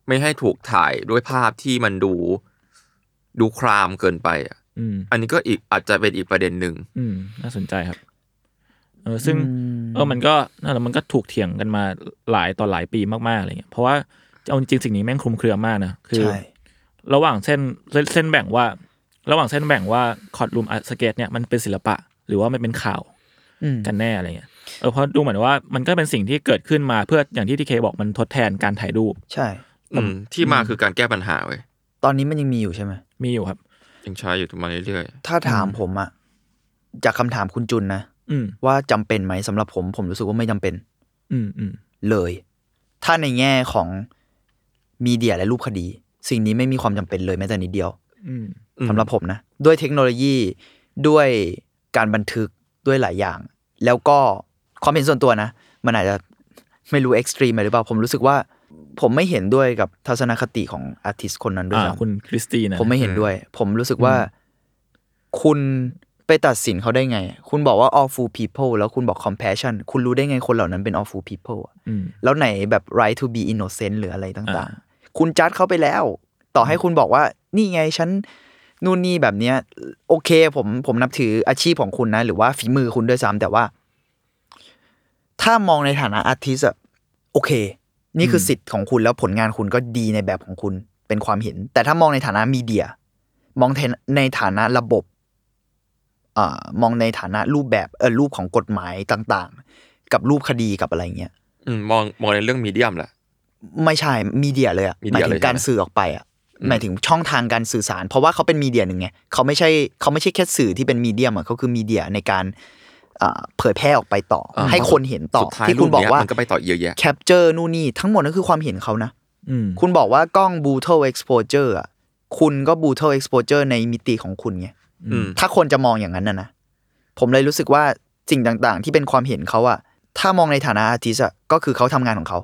ไม่ให้ถูกถ่ายด้วยภาพที่มันดูดูครามเกินไปอะอืมอันนี้ก็อีกอาจจะเป็นอีกประเด็นหนึ่งอืมน่าสนใจครับ เออซึ่งอืม เออมันก็นั่นแหละมันก็ถูกเถียงกันมาหลายต่อหลายปีมากๆอะไรเงี้ยเพราะว่าเอาจริงๆสิ่งนี้แม่งคลุมเครือมากนะคือใช่ระหว่างเส้นเส้นเส้นแบ่งว่า ระหว่างเส้นแบ่งว่า courtroom art sketch เนี่ยมันเป็นศิลปะ หรือว่ามันเป็นข่าวอืมกันแน่อะไรเงี้ยเออเพราะดูเหมือนว่ามันก็เป็นสิ่งที่เกิดขึ้นมาเพื่ออย่างที่ทีเคบอกมันทดแทนการถ่ายรูป ใช่ อืมที่มาคือการแก้ปัญหาเว้ยตอนนี้มันยังมีอยู่ใช่ไหมมีอยู่ครับ ยังใช้อยู่มาเรื่อยถ้าถามผมอะจากคำถามคุณจุนนะ อืม ว่าจำเป็นไหมสำหรับผม ผมรู้สึกว่าไม่จำเป็นอืมอืมเลย ถ้าในแง่ของมีเดียและรูปคดี สิ่งนี้ไม่มีความจำเป็นเลยแม้แต่นิดเดียว อืม อืม สำหรับผมนะ ด้วยเทคโนโลยีด้วยการบันทึกด้วยหลายอย่าง แล้วก็ความเห็นส่วนตัวนะ มันอาจจะไม่รู้เอ็กซ์ตรีมหรือเปล่า ผมรู้สึกว่า ผมไม่เห็นด้วยกับทัศนคติของอาร์ติสคนนั้นด้วยอ่า ซ้ำคุณคริสตีนะ ผมไม่เห็นด้วย ผมรู้สึกว่า คุณ ไปตัดสินเขาได้ไง คุณบอกว่า awful people แล้วคุณบอก compassion คุณรู้ได้ไงคนเหล่านั้นเป็น awful people อะอืมแล้วไหนแบบ right to be innocent หรืออะไรต่างอ่าๆคุณจัดเขาไปแล้ว ต่อให้คุณบอกว่า นี่ไงฉันนู่นนี่แบบเนี้ย โอเค ผมผมนับถืออาชีพของคุณนะ หรือว่าฝีมือคุณด้วยซ้ำแต่ว่า ถ้ามองในฐานะอาร์ติสอะโอเค นี่คือสิทธิ์ของคุณแล้วผลงานคุณก็ดีในแบบของคุณเป็นความเห็น แต่ถ้ามองในฐานะมีเดีย มองในฐานะระบบอ่า มองในฐานะรูปแบบเออรูปของกฎหมายต่างๆ กับรูปคดีกับอะไรเงี้ยๆอืมมองมองในเรื่องมีเดียมแหละไม่ใช่มีเดียเลยอะมีหเดีมายยถึเลงยการใช่ไหมสื่อออกไปอะหมายถึงช่องทางการสื่อสาร เพราะว่าเขาเป็นมีเดียหนึ่งไงเขาไม่ใช่เขาไม่ใช่แค่สื่อที่เป็นมีเดียมอะเขาคือมีเดียในการอ่าเผยแพร่ออกไปต่อออ่าให้คนเห็นต่อสุดท้ายที่คุณบอกว่ารูปเนี้ยมันก็ไปต่อเยอะแยะ capture นู่นนี่ทั้งหมดนั่นคือความเห็นเขานะอืมคุณบอกว่ากล้อง brutal exposure อะคุณก็ brutal exposure ในมิติของคุณไงอืม ถ้าคนจะมองอย่างนั้นนะนะผมเลยรู้สึกว่าสิ่งต่างๆ ที่เป็นความเห็นเขาอะถ้ามองในฐานะ artist อะก็คือเขาทำงานของเขา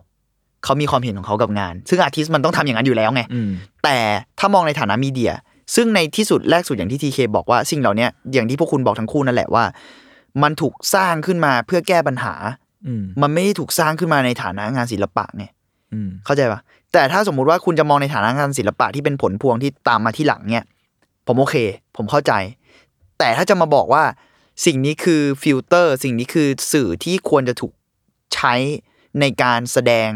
เขามีความเห็นของเขากับงาน ซึ่ง artist มันต้องทำอย่างนั้นอยู่แล้วไงอืมแต่ถ้ามองในฐานะ media ซึ่งในที่สุดแรกสุดอย่างที่ทีเคบอกว่าสิ่งเหล่าเนี้ยอย่างที่พวกคุณบอกทั้งคู่นั่นแหละว่า มันถูกสร้างขึ้นมาเพื่อแก้ปัญหาอืมมันไม่ได้ถูกสร้างขึ้นมาในฐานะงานศิลปะไงอืมเข้าใจปะแต่ถ้าสมมุติว่าคุณจะมองในฐานะงานศิลปะที่เป็นผลพวงที่ตามมาที่หลังเนี่ย ผมโอเค ผมเข้าใจ แต่ถ้าจะมาบอกว่าสิ่งนี้คือฟิลเตอร์ สิ่งนี้คือสื่อที่ควรจะถูกใช้ในการแสดง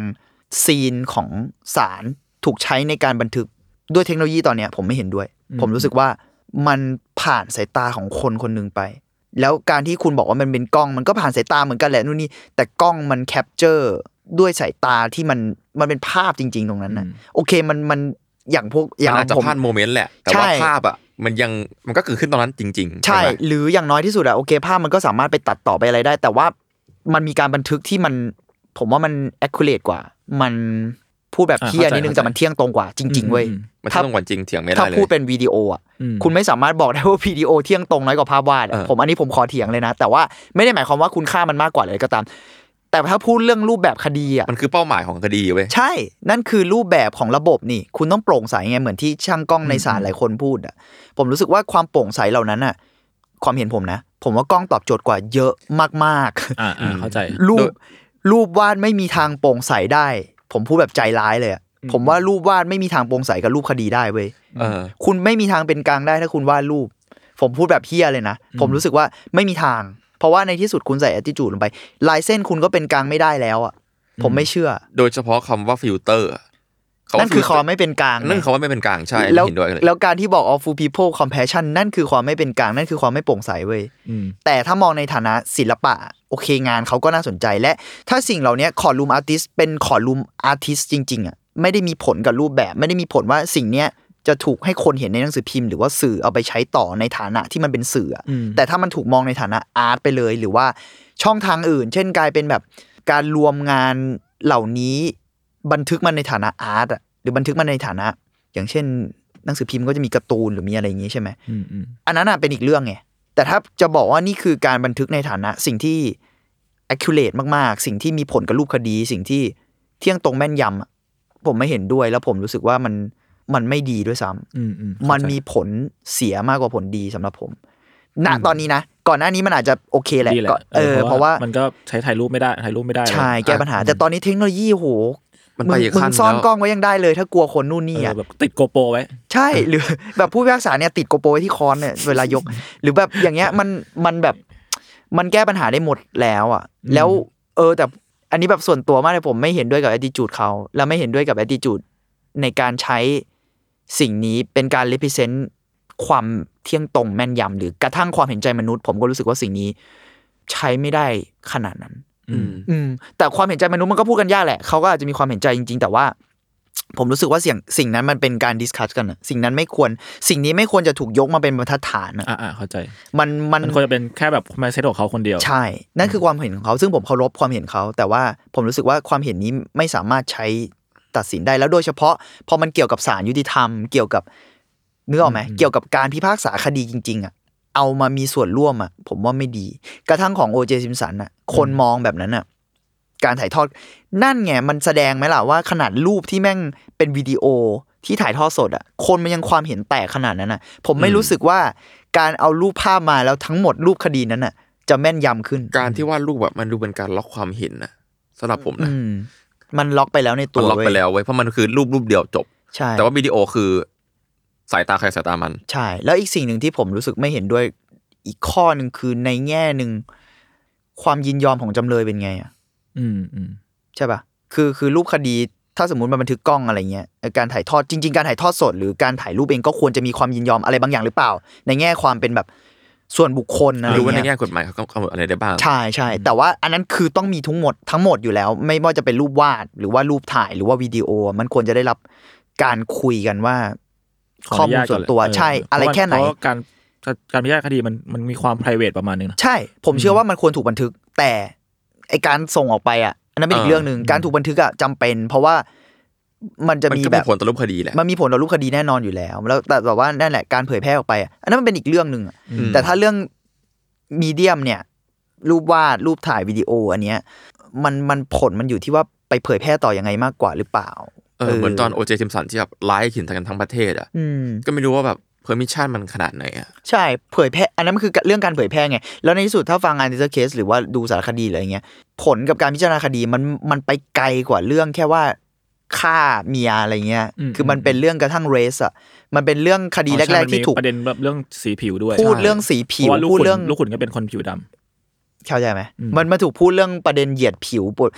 scene ของศาลถูกใช้ในการบันทึกด้วยเทคโนโลยีตอนเนี้ยผมไม่เห็นด้วย ผมรู้สึกว่ามันผ่านสายตาของคนคนหนึ่งไป แล้วการที่คุณบอกว่ามันเป็นกล้องมันก็ผ่านสายตาเหมือนกันแหละนู่นนี่แต่กล้องมัน capture ด้วยสายตาที่มันมันเป็นภาพจริง ๆ ตรงนั้นนะโอเคมันมัน อย่างพวกอย่ามังนอาจจะผมพลาด moment แหละ แต่ใช่ว่าภาพอะมันยังมันก็เกิดขึ้นตอนนั้นจริง ๆ ใช่ไหมหรืออย่างน้อยที่สุดอะโอเคภาพมันก็สามารถไปตัดต่อไปอะไรได้ แต่ว่ามันมีการบันทึกที่มัน ผมว่ามัน accurate กว่า มันพูดแบบอ่าเที่ยเข้าใจนิดนึงเข้าใจแต่มันเที่ยงตรงกว่าจริงๆเว้ยอืมมันถ้าเรื่องวันจริงเถียงไม่ได้ถ้าเลยพูดเป็นวิดีโออะอืมคุณไม่สามารถบอกได้ว่าวิดีโอเที่ยงตรงน้อยกว่าภาพวาดอะเออผมอันนี้ผมขอเถียงเลยนะ แต่ว่าไม่ได้หมายความว่าคุณค่ามันมากกว่าเลยก็ตาม แต่ถ้าพูดเรื่องรูปแบบคดีอะมันคือเป้าหมายของคดีเว้ยใช่ นั่นคือรูปแบบของระบบนี่ คุณต้องโปร่งใสไงเหมือนที่ช่างกล้องในศาลหลายคนพูดอะ ผมรู้สึกว่าความโปร่งใสเหล่านั้นอะ ความเห็นผมนะ ผมว่ากล้องตอบโจทย์กว่าเยอะมากอ่าอ่าเข้าใจๆรูปรูปวาดไม่มีทางโปร่งใสได้ ผมพูดแบบใจร้ายเลยอะผมว่ารูปวาดไม่มีทางโปร่งใสกับรูปคดีได้เว้ยเออคุณไม่มีทางเป็นกลางได้ถ้าคุณวาดรูป ผมพูดแบบเหี้ยเลยนะผมรู้สึกว่าไม่มีทาง เพราะว่าในที่สุดคุณใส่ attitude ลงไป ลายเส้นคุณก็เป็นกลางไม่ได้แล้วอะ ผมไม่เชื่อ โดยเฉพาะคำว่าฟิลเตอร์อะคำว่านั่นคือ filter ความไม่เป็นกลางนั่นไงคือว่าไม่เป็นกลางใช่แล้วเห็นด้วยเลยแล้วการที่บอก all full people compassion นั่นคือความไม่เป็นกลางนั่นคือความไม่โปร่งใสเว้ยอืมแต่ถ้ามองในฐานะศิลปะ โอเคงานเขาก็น่าสนใจและ ถ้าสิ่งเหล่านี้ courtroom artist เป็น courtroom artist จริง ๆอะไม่ได้มีผลกับรูปแบบ ไม่ได้มีผลว่าสิ่งเนี้ย จะถูกให้คนเห็นในหนังสือพิมพ์หรือว่าสื่อเอาไปใช้ต่อในฐานะที่มันเป็นสื่ออะอืมแต่ถ้ามันถูกมองในฐานะ art ไปเลย หรือว่าช่องทางอื่น เช่นกลายเป็นแบบการรวมงานเหล่านี้ บันทึกมันในฐานะ art อะหรือบันทึกมันในฐานะ อย่างเช่น หนังสือพิมพ์ก็จะมีการ์ตูนหรือมีอะไรอย่างงี้ใช่ไหมอืมอืมอันนั้นน่ะเป็นอีกเรื่องไงแต่ถ้าจะบอกว่านี่คือการบันทึกในฐานะสิ่งที่ accurate มากๆ สิ่งที่มีผลกับรูปคดี สิ่งที่เที่ยงตรงแม่นยำอะผมไม่เห็นด้วยแล้วผมรู้สึกว่ามัน มันไม่ดีด้วยซ้ำอืมอืมมันมีผลเสียมากกว่าผลดีสำหรับผมณตอนนี้นะ ก่อนหน้านี้มันอาจจะโอเคแหละดีแหละก็เออเพราะว่ามันก็ใช้ถ่ายรูปไม่ได้ถ่ายรูปไม่ได้ใช่แก้ปัญหา แต่ตอนนี้เทคโนโลยีโหมันมึไปงอีกมึขั้งนซ่อนแล้วกล้องไว้ยังได้เลยถ้ากลัวคนนู่นนี่เอออะแบบติดโกโปรไว้ ใช่หรือแบบผู้พิพากษาเนี่ยติดโกโปรไว้ที่คอนเนี่ยเวลายก หรือแบบอย่างเงี้ยมันมันแบบมันแก้ปัญหาได้หมดแล้วอะ แล้วเออแต่อันนี้แบบส่วนตัวมากเลยผมไม่เห็นด้วยกับ attitude เขา แล้วไม่เห็นด้วยกับ attitude ในการใช้ สิ่งนี้เป็นการ represent ความเที่ยงตรงแม่นยำหรือกระทั่งความเห็นใจมนุษย์ ผมก็รู้สึกว่าสิ่งนี้ใช้ไม่ได้ขนาดนั้นอืมอืมแต่ความเห็นใจมนุษย์มันก็พูดกันยากแหละเขาก็อาจจะมีความเห็นใจจริง ๆ แต่ว่า ผมรู้สึกว่าสิ่งสิ่งนั้นมันเป็นการ discuss กันอะสิ่งนั้นไม่ควร สิ่งนี้ไม่ควรจะถูกยกมาเป็นบรรทัดฐานอะอ่าอ่าเข้าใจ มันมันมันควรจะเป็นแค่แบบ mindset ของเขาคนเดียว ใช่ นั่นคือความเห็นของเขา ซึ่งผมเคารพความเห็นเขา แต่ว่าผมรู้สึกว่าความเห็นนี้ไม่สามารถใช้ ตัดสินได้แล้วโดยเฉพาะพอมันเกี่ยวกับศาลยุติธรรมเกี่ยวกับนึกออกไหมเกี่ยวกับการพิพากษาคดีจริง ๆอะเอามามีส่วนร่วมอะผมว่าไม่ดี กระทั่งของโอเจซิมสันอะคนมองแบบนั้นอะการถ่ายทอด นั่นไงมันแสดงไหมล่ะว่าขนาดรูปที่แม่งเป็นวิดีโอที่ถ่ายทอดสดอะคนมันยังความเห็นแตกขนาดนั้นอะผมไม่รู้สึกว่าการเอารูปภาพมาแล้วทั้งหมดรูปคดีนั้นอะจะแม่นยำขึ้น การที่วาดรูปแบบมันดูเป็นการล็อกความเห็นนะสำหรับผมนะอื มมันล็อกไปแล้วในตัมันวล็อกไปเว้ย แล้วเว้ยเพราะมันคือรูปรูปเดียวจบ ใช่ แต่ว่าวิดีโอคือสายตาใครสายตามัน ใช่ แล้วอีกสิ่งหนึ่งที่ผมรู้สึกไม่เห็นด้วยอีกข้อหนึ่งคือในแง่หนึ่งความยินยอมของจำเลยเป็นไงอะอืมอืมใช่ปะคือคือรูปคดีถ้าสมมติมันบันทึกกล้องอะไรเงี้ยเอ่อการถ่ายทอดจริง ๆ การถ่ายทอดสด หรือการถ่ายรูปเองก็ควรจะมีความยินยอมอะไรบางอย่างหรือเปล่า ในแง่ความเป็นแบบ ส่วนบุคคลอะไรหรือว่าในเงี้ยแง่กฎหมายเขากำหนดอะไรได้บ้าง ใช่ใช่แต่ว่าอันนั้นคือต้องมีทั้งหมดทั้งหมดอยู่แล้ว ไม่ว่าจะเป็นรูปวาดหรือว่ารูปถ่ายหรือว่าวิดีโอ มันควรจะได้รับการคุยกันว่าขอข้ออนุมูญาลตส่วนตัวก่อนเลยใช่เอะไรแค่ไหนเพราะว่าการการพิจารณาคดีมันมันมีความ p r i v a t ประมาณนึงนะใช่ ผมเชื่อว่ามันควรถูกบันทึก แต่ไอการส่งออกไปอะอันนั้นเป็นอีเอกอเรื่องหนึ่งการถูกบันทึกอะจำเป็น เพราะว่า มันจะมันมีก็แบมีบผลต่อรูปคดีแหละมันมีผลต่อรูปคดีแน่นอนอยู่แล้ว แล้วแต่แบบว่านั่นแหละการเผยแพร่ออกไปอะอันนั้นมันเป็นอีกเรื่องหนึ่งอะอืมแต่ถ้าเรื่องมีเดียมเนี่ย รูปวาดรูปถ่ายวิดีโอ อันเนี้ย มันมันผลมันอยู่ที่ว่าไปเผยแพร่ต่อยังไงมากกว่าหรือเปล่าเออเหมือนตอนโอเจซิมสันที่แบบไลฟ์ขินกันทั้งประเทศอะอืมก็ไม่รู้ว่าแบบเพอร์มิชันมันขนาดไหนอะใช่เผยแพร่อันนั้นมันคือเรื่องการเผยแพร่ไง แล้วในที่สุดถ้าฟังงานดิสเคสหรือว่าดูสารคดีอะไรเงี้ยผลกับการพิจารณาคดีมันมันไปไกลกว่าเรื่องแค่ว่า ฆ่าเมียอะไรเงี้ยอืมคือมันเป็นเรื่องกระทั่งเรสอะมันเป็นเรื่องคดีอ๋อแรใช่กมันๆที่ถูกมีประเด็นแบบเรื่องสีผิวด้วย พูดใช่เรื่องสีผิเพวราะว่าลูกพูดขุนเรื่องลูกขุนก็เป็นคนผิวดำเข้าใจไหมอืมมันมาถูกพูดเรื่องประเด็นเหยียดผิวปวด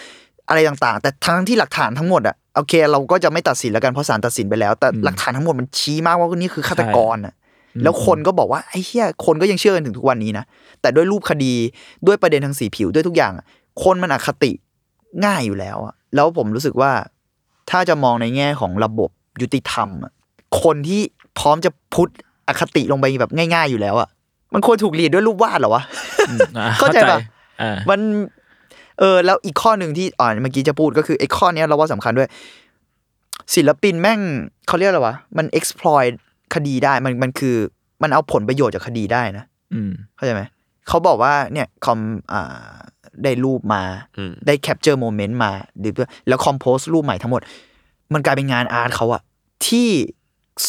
อะไรต่างๆ แต่ทั้งที่หลักฐานทั้งหมดอะโอเค เราก็จะไม่ตัดสินแล้วกันเพราะศาลตัดสินไปแล้ว แต่หลักฐานทั้งหมดมันชี้มากว่านี่คือฆาตกรอะแล้วคนก็บอกว่าไอ้เหี้ยคนก็ยังเชื่อกันถึงทุกวันนี้นะแต่ด้วยรูปคดีด้วยประเด็นทางสีผิวด้วยทุกอย่างอะคนมันอคติง่ายอยู่แล้วอะแล้วผมรู้สึกว่า ถ้าจะมองในแง่ของระบบยุติธรรมอะคนที่พร้อมจะพุทธอคติลงไปแบบง่าย ๆอยู่แล้วอะมันควรถูก lead ด้วยรูปวาดเหรอวะอ่าเข้าใจปะอ่ามันเออแล้วอีกข้อหนึ่งที่อ่าเมื่อกี้จะพูดก็คือไอ้ข้อเนี้ยเราว่าสำคัญด้วย ศิลปินแม่งเขาเรียกอะไรวะมัน exploit คดีได้มันมันคือมันเอาผลประโยชน์จากคดีได้นะ อืมเข้าใจไหมเขาบอกว่าเนี่ยคอมอ่า ได้รูปมาอืมได้ capture moment มาหรือแล้ว compose รูปใหม่ทั้งหมด มันกลายเป็นงานอาร์ตเขาอะที่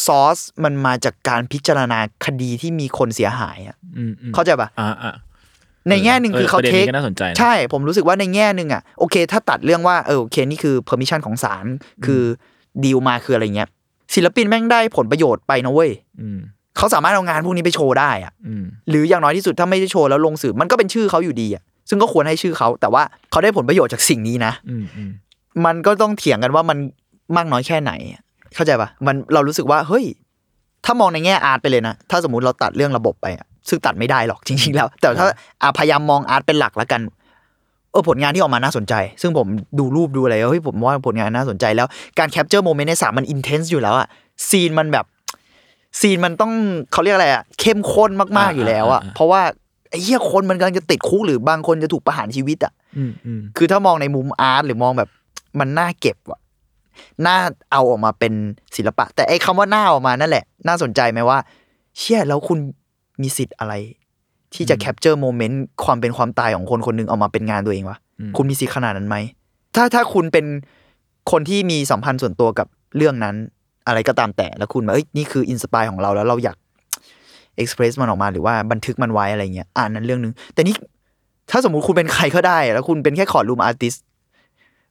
ซอสมันมาจากการพิจารณาคดีที่มีคนเสียหายอะอืมอืมเข้าใจปะอ่าอ่าในแง่หนึ่งคือเขาประเด็นเทนี้คก็น่าสนใจนะใช่ ผมรู้สึกว่าในแง่หนึ่งอะโอเค ถ้าตัดเรื่องว่าเออโอเคนี่คือ permission ของศาลคือดีลมาคืออะไรเงี้ยศิลปินแม่งได้ผลประโยชน์ไปนะเว้ยอืมเขาสามารถเอางานพวกนี้ไปโชว์ได้อะอืมหรืออย่างน้อยที่สุดถ้าไม่ได้โชว์แล้วลงสื่อมันก็เป็นชื่อเขาอยู่ดีอะ ซึ่งก็ควรให้ชื่อเขา แต่ว่าเขาได้ผลประโยชน์จากสิ่งนี้นะอืมอืมมันก็ต้องเถียงกันว่ามันมากน้อยแค่ไหน เข้าใจปะมันเรารู้สึกว่าเฮ้ย ถ้ามองในแง่ art ไปเลยนะ ถ้าสมมุติเราตัดเรื่องระบบไปอะซึ่งตัดไม่ได้หรอกจริง ๆ แล้ว แต่ถ้าอะพยายามมอง art เป็นหลักแล้วกันเออผลงานที่ออกมาน่าสนใจ ซึ่งผมดูรูปดูอะไรแล้วเฮ้ยผมว่าผลงานน่าสนใจแล้วการ capture moment ในศาลมัน intense อยู่แล้วอะ scene มันแบบ scene มันต้องเขาเรียกอะไรอะเข้มข้นมากๆอยู่แล้วอะเพราะว่า ไอ้เหี้ยคนมันกำลังจะติดคุกหรือบางคนจะถูกประหารชีวิตอะอืมอืมคือถ้ามองในมุม art หรือมองแบบมันน่าเก็บอะน่าเอาออกมาเป็นศิลปะ แต่ไอ้คำว่าน่าออกมานั่นแหละ น่าสนใจไหมว่า เชี่ยแล้วคุณมีสิทธิ์อะไร ที่จะ capture moment ความเป็นความตายของคนคนหนึ่งเอามาเป็นงานตัวเองวะคุณมีสิทธิ์ขนาดนั้นไหมถ้าถ้าคุณเป็นคนที่มีสัมพันธ์ส่วนตัวกับเรื่องนั้น อะไรก็ตามแต่แล้วคุณแบบเอ้ยนี่คือ inspire ของเราแล้วเราอยาก express มันออกมาหรือว่าบันทึกมันไว้อะไรเงี้ยอันนั้นเรื่องนึง แต่นี่ถ้าสมมุติคุณเป็นใครก็ได้ แล้วคุณเป็นแค่ courtroom artist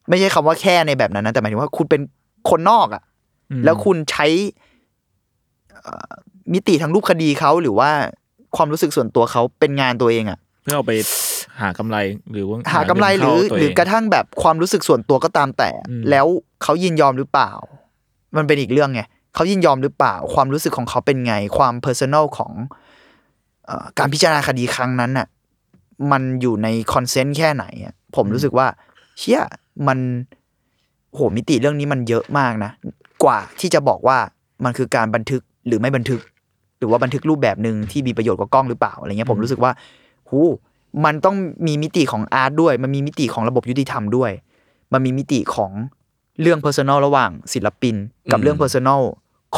ไม่ใช่คำว่าแค่ในแบบนั้นนะแต่หมายถึงว่าคุณเป็นคนนอกอะ่ะอืมแล้วคุณใช้เอ่อมิติทางรูปคดีเขาหรือว่าความรู้สึกส่วนตัวเขาเป็นงานตัวเองอะ่ะ เพื่อเอาไปหากำไรหรือว่าหากำไรหรือเงินเข้าตัวหรือเงกระทั่งแบบความรู้สึกส่วนตัวก็ตามแต่อืมแล้วเขายินยอมหรือเปล่า มันเป็นอีกเรื่องไง เขายินยอมหรือเปล่า ความรู้สึกของเขาเป็นไง ความ personal ของเอ่อการพิจารณาคดีครั้งนั้นน่ะ มันอยู่ใน consent แค่ไหนอะผมรู้สึกว่า เชี่ยมันโหมิติเรื่องนี้มันเยอะมากนะ กว่าที่จะบอกว่ามันคือการบันทึกหรือไม่บันทึก หรือว่าบันทึกรูปแบบหนึ่งที่มีประโยชน์กว่ากล้องหรือเปล่าอะไรเงี้ยผมรู้สึกว่าโหมันต้องมีมิติของ art ด้วย มันมีมิติของระบบยุติธรรมด้วย มันมีมิติของเรื่อง personal ระหว่างศิลปิน กับอืมเรื่อง personal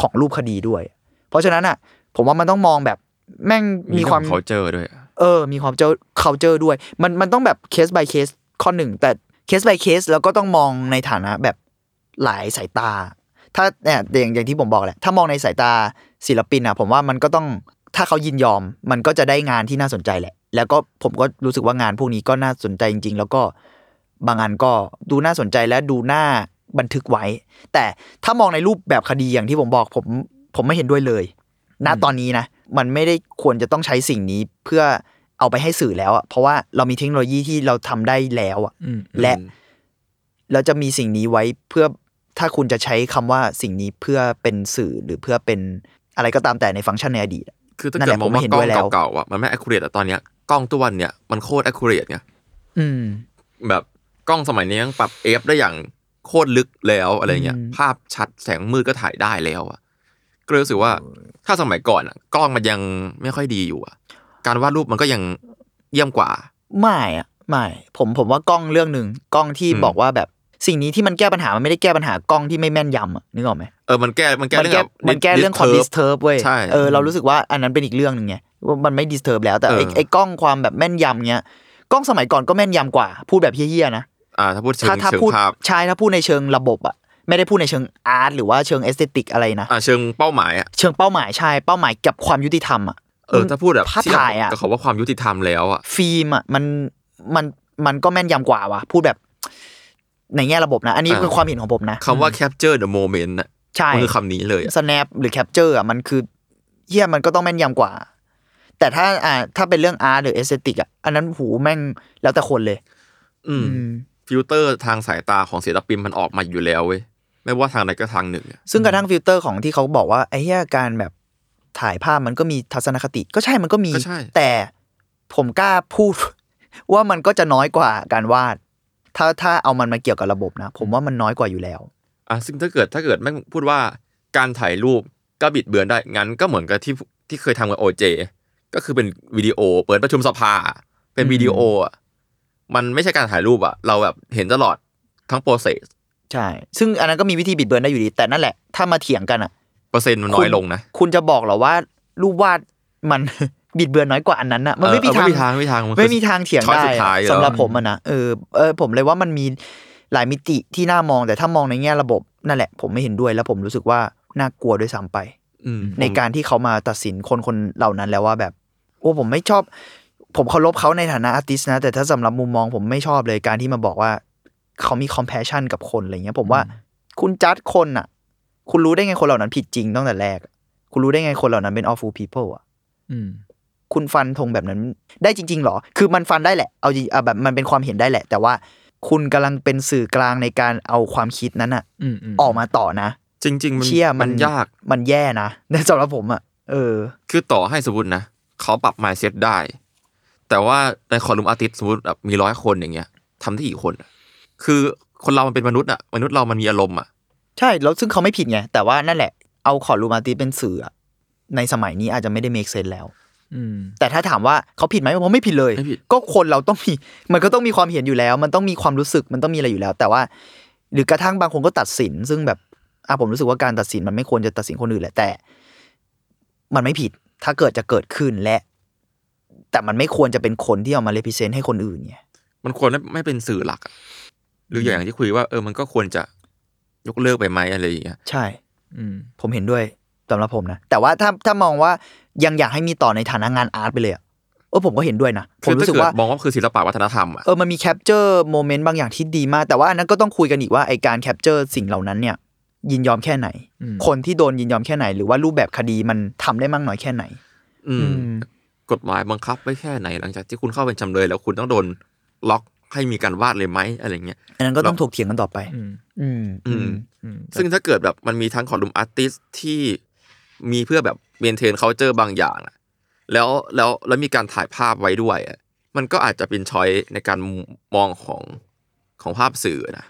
ของรูปคดีด้วย เพราะฉะนั้นอะ ผมว่ามันต้องมองแบบแม่งมีความเขาเจอด้วย เออ มีความ culture ด้วย มันมันต้องแบบเคส by เคสข้อหนึ่งแต่เคส by เคสแล้วก็ต้องมองในฐานะแบบหลายสายตา ถ้าเนี่ยอย่างอย่างที่ผมบอกแหละถ้ามองในสายตาศิลปินอะ ผมว่ามันก็ต้องถ้าเขายินยอม มันก็จะได้งานที่น่าสนใจแหละ แล้วก็ผมก็รู้สึกว่างานพวกนี้ก็น่าสนใจจริง ๆ แล้วก็บางอันก็ดูน่าสนใจและดูน่า บันทึกไว้ แต่ถ้ามองในรูปแบบคดีอย่างที่ผมบอกผมผมไม่เห็นด้วยเลย ณตอนนี้นะ มันไม่ได้ควรจะต้องใช้สิ่งนี้เพื่อเอาไปให้สื่อแล้วอะเพราะว่าเรามีเทคโนโลยีที่เราทำได้แล้วอะอืมและเราจะมีสิ่งนี้ไว้เพื่อถ้าคุณจะใช้คำว่าสิ่งนี้เพื่อเป็นสื่อหรือเพื่อเป็นอะไรก็ตามแต่ในฟังก์ชันในอดีตอะคือถ้านั่นเกิแหดละมองผมไม่ว่าเห็นกล้ด้วยแล้วองเก่าๆอะมันไม่ accurate แต่ตอนเนี้ยกล้องตัวเนี่ยมันโคตร accurate ไงอืมแบบกล้องสมัยนี้ยังปรับเอฟได้อย่าง โคตรลึกแล้วอะไรเงี้ยอืมภาพชัดแสงมืดก็ถ่ายได้แล้วอะก็เลยรู้สึกว่าถ้าสมัยก่อนอะกล้องมันยังไม่ค่อยดีอยู่อะการวาดรูปมันก็ยังเยี่ยมกว่า ไม่อะไม่ ผมผมว่ากล้องเรื่องหนึ่งกล้องที่อืมบอกว่าแบบสิ่งนี้ที่มันแก้ปัญหา มันไม่ได้แก้ปัญหากล้องที่ไม่แม่นยำอะนึกออกไหมเออมันแก้มันแก้มันเรื่องแก้แบบมันแก้เรื่องความ disturb disturb เว้ยใช่เออเรารู้สึกว่าอันนั้นเป็นอีกเรื่องหนึ่งไงว่ามันไม่ disturb แล้วแต่ไอ้เออไอ้กล้องความแบบแม่นยำเงี้ยกล้องสมัยก่อนก็แม่นยำกว่า พูดแบบเหี้ยๆนะ อ่าถ้าพูดเชิงถ้าถ้าเชิงพูดภาพใช่ถ้าพูดในเชิงระบบอะไม่ได้พูดในเชิง art หรือว่าเชิง aesthetic อะไรนะอ่าเชิงเป้าหมายอะเชิงเป้าหมายใช่เป้าหมายกับความยุติธรรมอะเออถ้าพูดแบบภาพถ่ายอะก็เขาว่าความยุติธรรมแล้วอะฟิล์มอะมันมันมันก็แม่นยำกว่าว่ะพูดแบบในแง่ระบบนะ อันนี้อ่าคือความเห็นของผมนะคำว่า capture the moment น่ะใช่มันคือคำนี้เลยอะ snap หรือ capture อะมันคือเหี้ยมันก็ต้องแม่นยำกว่า แต่ถ้าอ่าถ้าเป็นเรื่อง art หรือ aesthetic อะอันนั้นโหแม่งแล้วแต่คนเลย อืมอืม ฟิลเตอร์ทางสายตาของศิลปินมันออกมาอยู่แล้วเว้ยไม่ว่าทางใดก็ทางหนึ่งอะซึ่งกระทั่งฟิลเตอร์ของที่เขาบอกว่าไอ้เหี้ยการแบบถ่ายภาพมันก็มีทัศนคติก็ใช่มันก็มีก็ใช่แต่ผมกล้าพูด ว่ามันก็จะน้อยกว่าการวาด ถ้าถ้าเอามันมาเกี่ยวกับระบบนะ ผมว่ามันน้อยกว่าอยู่แล้วอะซึ่งถ้าเกิดถ้าเกิดแม่งพูดว่าการถ่ายรูปก็บิดเบือนได้งั้นก็เหมือนกับที่ที่เคยทำกับโอเจก็คือเป็นวิดีโอเปิดประชุมสภา เป็นวิดีโออะ มันไม่ใช่การถ่ายรูปอะเราแบบเห็นตลอดทั้งโปรเซสใช่ ซึ่งอันนั้นก็มีวิธีบิดเบือนได้อยู่ดี แต่นั่นแหละ ถ้ามาเถียงกันอะเปอร์เซ็นต์มันน้อยลงนะ คุณจะบอกเหรอว่ารูปวาดมัน บิดเบือนน้อยกว่าอันนั้นนะมันไม่มีเออทางไม่มีทางไม่มีทางนคือไม่มีทางเถียง choice ได้สุดท้ายอะแล้วสำหรับผมอะนะเออเออผมเลยว่ามันมีหลายมิติที่น่ามองแต่ถ้ามองในแง่ระบบนั่นแหละ ผมไม่เห็นด้วยแล้วผมรู้สึกว่าน่ากลัวด้วยซ้ำไปอืมในการที่เขามาตัดสินคนคนเหล่านั้นแล้วว่าแบบ โอ้ผมไม่ชอบ ผมเคารพเขาในฐานะ artist นะ แต่ถ้าสำหรับมุมมองผมไม่ชอบเลยการที่มาบอกว่า เขามี compassion กับคนอะไรเงี้ย ผมว่าคุณจัดคนอะ คุณรู้ได้ไงคนเหล่านั้นผิดจริงตั้งแต่แรกอะคุณรู้ได้ไงคนเหล่านั้นเป็น awful people อะอืมคุณฟันธงแบบนั้นได้จริง ๆหรอ คือมันฟันได้แหละ เอาจริงอะแบบมันเป็นความเห็นได้แหละ แต่ว่าคุณกำลังเป็นสื่อกลางในการเอาความคิดนั้นอะอืมอืมออกมาต่อนะ จริง ๆ มันเชี่ยมันมันยากมันแย่นะในสำหรับผมอะเออ คือต่อให้สมมตินะเขาปรับ mindset ได้ แต่ว่าในคอลัมน์อาร์ติสสมมติแบบมีร้อยคนอย่างเงี้ยทำได้กี่คนอะคือคนเรามันเป็นมนุษย์อะมนุษย์เรามันมีอารมณ์อะใช่แล้วซึ่งเขาไม่ผิดไงแต่ว่านั่นแหละเอาขอรูมาติเป็นสื่ออะในสมัยนี้อาจจะไม่ได้ make sense แล้วอืมแต่ถ้าถามว่าเขาผิดไหมผมไม่ผิดเลยไม่ผิดก็คนเราต้องมีมันก็ต้องมีความเห็นอยู่แล้ว มันต้องมีความรู้สึกมันต้องมีอะไรอยู่แล้ว แต่ว่า หรือกระทั่งบางคนก็ตัดสิน ซึ่งแบบอะผมรู้สึกว่าการตัดสินมันไม่ควรจะตัดสินคนอื่นแหละแต่ มันไม่ผิดถ้าเกิดจะเกิดขึ้นและ แต่มันไม่ควรจะเป็นคนที่เอามา represent ให้คนอื่นไงมันควรไม่เป็นสื่อหลักอะหรืออย่างที่คุยว่าเออมันก็ควรจะยกเลิกไปไหมอะไรอย่างเงี้ยใช่ อืมผมเห็นด้วยสำหรับผมนะ แต่ว่าถ้าถ้ามองว่ายังอยากให้มีต่อในฐานะงาน art ไปเลยอะเออผมก็เห็นด้วยนะผคืมอถ้ารู้สึกเกิดว่ามองว่าคือศิลปะวัฒนธรรมอะเออมันมี capture moment บางอย่างที่ดีมาก แต่ว่าอันนั้นก็ต้องคุยกันอีกว่าไอ้การ capture สิ่งเหล่านั้นเนี่ย ยินยอมแค่ไหนอืมคนที่โดนยินยอมแค่ไหน หรือว่ารูปแบบคดีมันทำได้มากน้อยแค่ไหน อืมอืม กฎหมายบังคับไว้แค่ไหน หลังจากที่คุณเข้าเป็นจำเลย แล้วคุณต้องโดนล็อกให้มีการวาดเลยไหมอะไรเงี้ยอันนั้นก็ต้องถกเถียงกันต่อไป อืม อืมอืมอืมซึ่งถ้าเกิดแบบมันมีทั้ง courtroom artist ที่มีเพื่อแบบ maintain culture บางอย่างอะแล้วแล้วแล้วมีการถ่ายภาพไว้ด้วยอะมันก็อาจจะเป็น choice ในการมองของของภาพสื่อนะ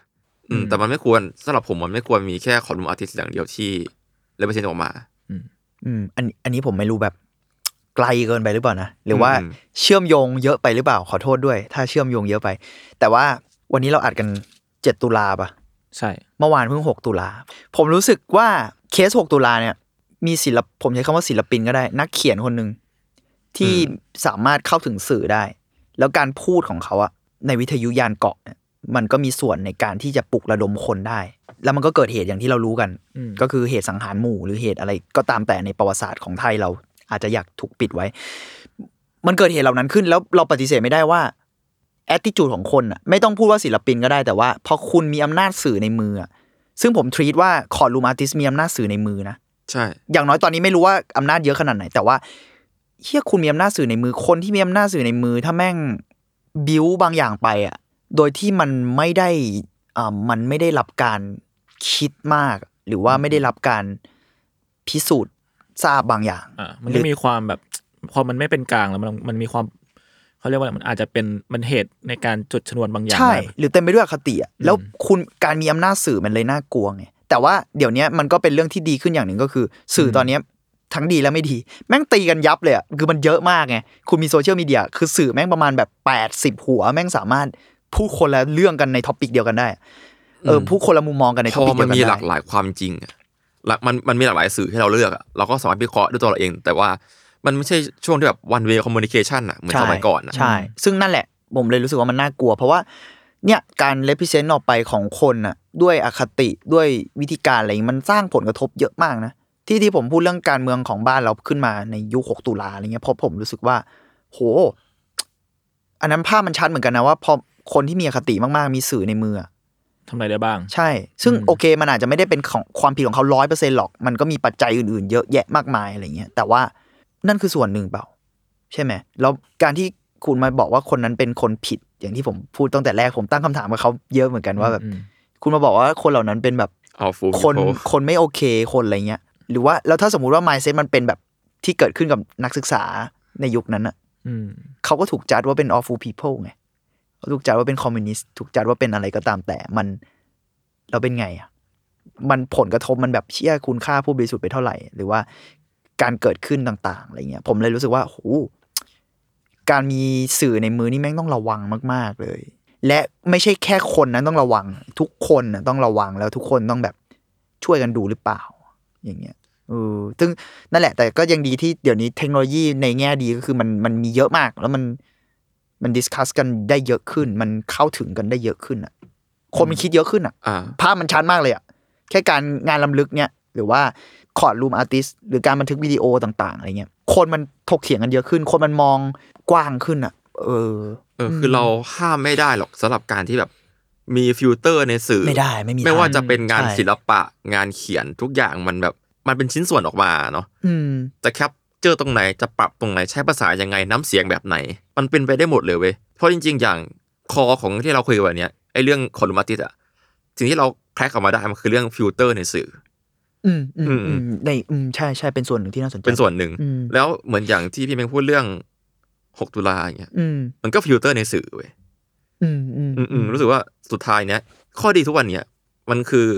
อืม แต่มันไม่ควรสำหรับผมมันไม่ควรมีแค่ courtroom artist อย่างเดียวที่เลเวอเรนออกมา อืม อันอันนี้ผมไม่รู้แบบ ไกลเกินไปหรือเปล่านะหรือว่าอืมเชื่อมโยงเยอะไปหรือเปล่าขอโทษด้วย ถ้าเชื่อมโยงเยอะไป แต่ว่าวันนี้เราอัดกันเจ็ดตุลาปะใช่เมื่อวานเพิ่งหกตุลาผมรู้สึกว่าเคสหกตุลาเนี่ย มีศิลปผมใช้คำว่าศิลปินก็ได้ นักเขียนคนหนึ่งที่สามารถเข้าถึงสื่อได้ แล้วการพูดของเขาอะในวิทยุยานเกาะเนี่ยมันก็มีส่วนในการที่จะปลุกระดมคนได้ แล้วมันก็เกิดเหตุอย่างที่เรารู้กันอืมก็คือเหตุสังหารหมู่หรือเหตุอะไรก็ตามแต่ในประวัติศาสตร์ของไทยเรา อาจจะอยากถูกปิดไว้ มันเกิดเหตุเหล่านั้นขึ้นแล้วเราปฏิเสธไม่ได้ว่าแอ t ติจูดของคนอะไม่ต้องพูดว่าศิลปินก็ได้แต่ว่า พอคุณมีอำนาจสื่อในมืออะซึ่งผมทรีตว่าคอร์ลูมอาร์ติสมีอำนาจสื่อในมือนะใช่ อย่างน้อยตอนนี้ไม่รู้ว่าอำนาจเยอะขนาดไหน แต่ว่าเฮียคุณมีอำนาจสื่อในมือคนที่มีอำนาจสื่อในมือ ถ้าแม่งบิวบางอย่างไปอะโดยที่มันไม่ได้อ่ามันไม่ได้รับการคิดมาก หรือว่าไม่ได้รับการพิสูจน์ ทราบบางอย่างอ่ามันก็มีความแบบพอมันไม่เป็นกลางแล้วมันมันมีความเขาเรียกว่าอะไรมันอาจจะเป็นมันเหตุในการจุดชนวนบางอย่างใช่ได้หรือเต็มไปด้วยอคติอะแล้วคุณการมีอำนาจสื่อมันเลยน่ากลัวไงแต่ว่าเดี๋ยวนี้มันก็เป็นเรื่องที่ดีขึ้นอย่างหนึ่งก็คือ สื่อตอนเนี้ยทั้งดีและไม่ดี แม่งตีกันยับเลยอะคือมันเยอะมากไงคุณมี social media คือสื่อแม่งประมาณแบบแปดสิบหัว แม่งสามารถพูดคนละเรื่องกันใน topic เดียวกันได้เอออืมพูดคนละมุมมองกันในพท็ออปิกมัเดียวกันนมีได้หลากหลายความจริงอะหลัก มันมันมีหลากหลายสื่อให้เราเลือกอะเราก็สามารถวิเคราะห์ด้วยตัวเราเอง แต่ว่ามันไม่ใช่ช่วงที่แบบ one way communication อะเหมือนสมัยก่อนอะใช่ ซึ่งนั่นแหละ ผมเลยรู้สึกว่ามันน่ากลัว เพราะว่าเนี่ยการ represent ออกไปของคนน่ะด้วยอคติด้วยวิธีการอะไรอย่างงี้มันสร้างผลกระทบเยอะมากนะที่ที่ผมพูดเรื่องการเมืองของบ้านเราขึ้นมาในยุคหกตุลาอะไรเงี้ยเพราะผมรู้สึกว่า โห อันนั้นภาพมันชัดเหมือนกันนะว่าพอคนที่มีอคติมากๆมีสื่อในมืออะ ทำอะไรได้บ้าง ใช่ ซึ่งอืมโอเคมันอาจจะไม่ได้เป็นของความผิดของเขาร้อยเปอร์เซ็นหรอก มันก็มีปัจจัยอื่นๆ เยอะแยะมากมายอะไรเงี้ย แต่ว่านั่นคือส่วนหนึ่งเปล่า ใช่ไหม แล้วการที่คุณมาบอกว่าคนนั้นเป็นคนผิด อย่างที่ผมพูดตั้งแต่แรก ผมตั้งคำถามกับเขาเยอะเหมือนกันว่าแบบอืมคุณมาบอกว่าคนเหล่านั้นเป็นแบบเอาฟูคนคนไม่โอเค คนอะไรเงี้ย หรือว่าแล้วถ้าสมมุติว่า mindset มันเป็นแบบที่เกิดขึ้นกับนักศึกษาในยุคนั้นอะอืม เขาก็ถูกจัดว่าเป็น awful people ไงเขา ถูกจัดว่าเป็นคอมมิวนิสต์ถูกจัดว่าเป็นอะไรก็ตามแต่มันเราเป็นไงอะมันผลกระทบมันแบบเชี่ยคุณค่าผู้บริสุทธิ์ไปเท่าไหร่ หรือว่าการเกิดขึ้นต่าง ๆอะไรเงี้ยผมเลยรู้สึกว่าโหการมีสื่อในมือนี่แม่งต้องระวังมาก ๆ เลย และไม่ใช่แค่คนนั้นต้องระวัง ทุกคนน่ะต้องระวังแล้วทุกคนต้องแบบช่วยกันดูหรือเปล่า อย่างเงี้ยเออซึ่งนั่นแหละ แต่ก็ยังดีที่เดี๋ยวนี้เทคโนโลยีในแง่ดีก็คือมันมันมีเยอะมาก แล้วมัน มัน discuss กันได้เยอะขึ้น มันเข้าถึงกันได้เยอะขึ้นอะ คนมันคิดเยอะขึ้นอะอ่าภาพมันชัดมากเลยอะ แค่การงานรำลึกเนี่ย หรือว่า courtroom artist หรือการบันทึกวิดีโอต่างๆอะไรเงี้ย คนมันถกเถียงกันเยอะขึ้น คนมันมองกว้างขึ้นอะ เออ เออ คือเราห้ามไม่ได้หรอกสำหรับการที่แบบมีฟิลเตอร์ในสื่อไม่ได้ไม่มีไม่ว่าทางจะเป็นงานใช่ศิลปะงานเขียนทุกอย่างมันแบบมันเป็นชิ้นส่วนออกมาเนาะอืมจะ capture ตรงไหนจะปรับตรงไหนใช้ภาษายังไงน้ำเสียงแบบไหน มันเป็นไปได้หมดเลยเว้ยเพราะจริง ๆ อย่างคอของที่เราคุยกันวันเนี้ยไอ้เรื่อง courtroom artist อะสิ่งที่เรา crack ออกมาได้มันคือเรื่องฟิลเตอร์ในสื่อ อืมอืมอืมอืมในอืมใช่ใช่เป็นส่วนหนึ่งที่น่าสนใจเป็นส่วนหนึ่งอืมแล้วเหมือนอย่างที่พี่เมงพูดเรื่อง6ตุลาอย่างเงี้ยอืมมันก็ฟิลเตอร์ในสื่อเว้ยอืมอืมอืมอืมรู้สึกว่าสุดท้ายเนี้ยข้อดีทุกวันเนี้ยมันคือ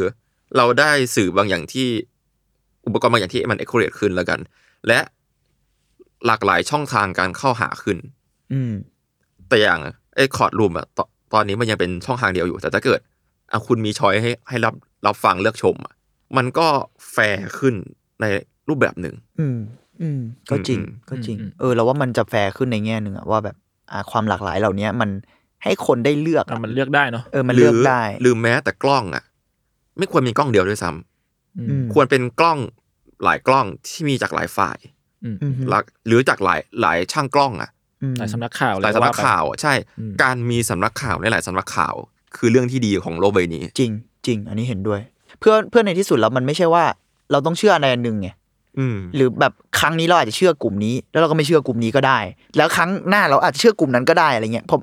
เราได้สื่อบางอย่างที่อุปกรณ์บางอย่างที่มัน accurate ขึ้นแล้วกัน และหลากหลายช่องทางการเข้าหาขึ้น อืม แต่อย่างไอ้ courtroom art ตอนนี้มันยังเป็นช่องทางเดียวอยู่ แต่ถ้าเกิดอะคุณมี choice ให้ให้รับรับฟังเลือกชมอะมันก็แฟร์ขึ้นในรูปแบบหนึ่งอืม อืม ก็จริงอืมก็จริงอืมเออเราว่ามันจะแฟร์ขึ้นในแง่หนึ่งอะว่าแบบอ่าความหลากหลายเหล่านี้มันให้คนได้เลือกอะอะมันเลือกได้เนาะเออมันเลือกหรืได้หรือแม้แต่กล้องอะไม่ควรมีกล้องเดียวด้วยซ้ำอืมควรเป็นกล้องหลายกล้องที่มีจากหลายฝ่ายอืมอืมหลักหรือจากหลายหลายช่างกล้องอะอืม หลายสำนักข่าวหลายสำนักว่ไปข่าวอะใช่อืมการมีสำนักข่าวในหลายสำนักข่าว คือเรื่องที่ดีของโลกใบนี้ จริงจริง อันนี้เห็นด้วย เพื่อเพื่อในที่สุดแล้วมันไม่ใช่ว่า เราต้องเชื่ออะไรอันหนึ่งไงอืมหรือแบบครั้งนี้เราอาจจะเชื่อกลุ่มนี้ แล้วเราก็ไม่เชื่อกลุ่มนี้ก็ได้ แล้วครั้งหน้าเราอาจจะเชื่อกลุ่มนั้นก็ได้อะไรเงี้ยผม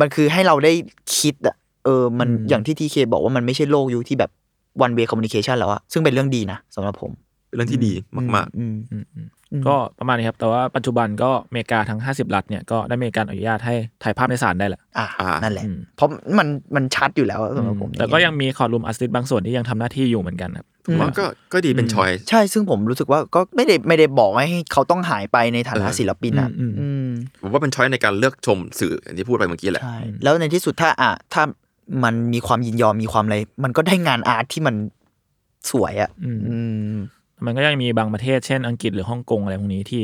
มันคือให้เราได้คิดอะเออมันอืมอย่างที่ทีเคบอกว่ามันไม่ใช่โลกยุคที่แบบ one way communication แล้วอะซึ่งเป็นเรื่องดีนะสำหรับผม เป็นเรื่องที่ดีมากอืมอืมอืมอืมก็ประมาณนี้ครับ แต่ว่าปัจจุบันก็อเมริกาทั้ง 50 รัฐเนี่ยก็ได้มีการอนุญาตให้ถ่ายภาพในศาลได้แหละอ่าอ่านั่นแหละอืมเพราะมันมันชัดอยู่แล้วสำหรับผมแต่ก็ยังมีคอร์รูมอาร์ติสบางส่วนที่ยังทำหน้าที่อยู่เหมือนกันครับๆผมว่าก็ก็ดีเป็นชอยใช่ซึ่งผมรู้สึกว่าก็ไม่ได้ไม่ได้บอกให้เขาต้องหายไปในฐานะเออศิลปินอะอืมอืมอืมผมว่าเป็นชอยในการเลือกชมสื่ออย่างที่พูดไปเมื่อกี้แหละใช่แล้วในที่สุดถ้าอะถ้ามันมีความยินยอมมีความอะไร มันก็ได้งานอาร์ตที่มันสวยอะ อืมอื มมันก็ยังมีบางประเทศเช่นอังกฤษหรือฮ่องกงอะไรพวกนี้ที่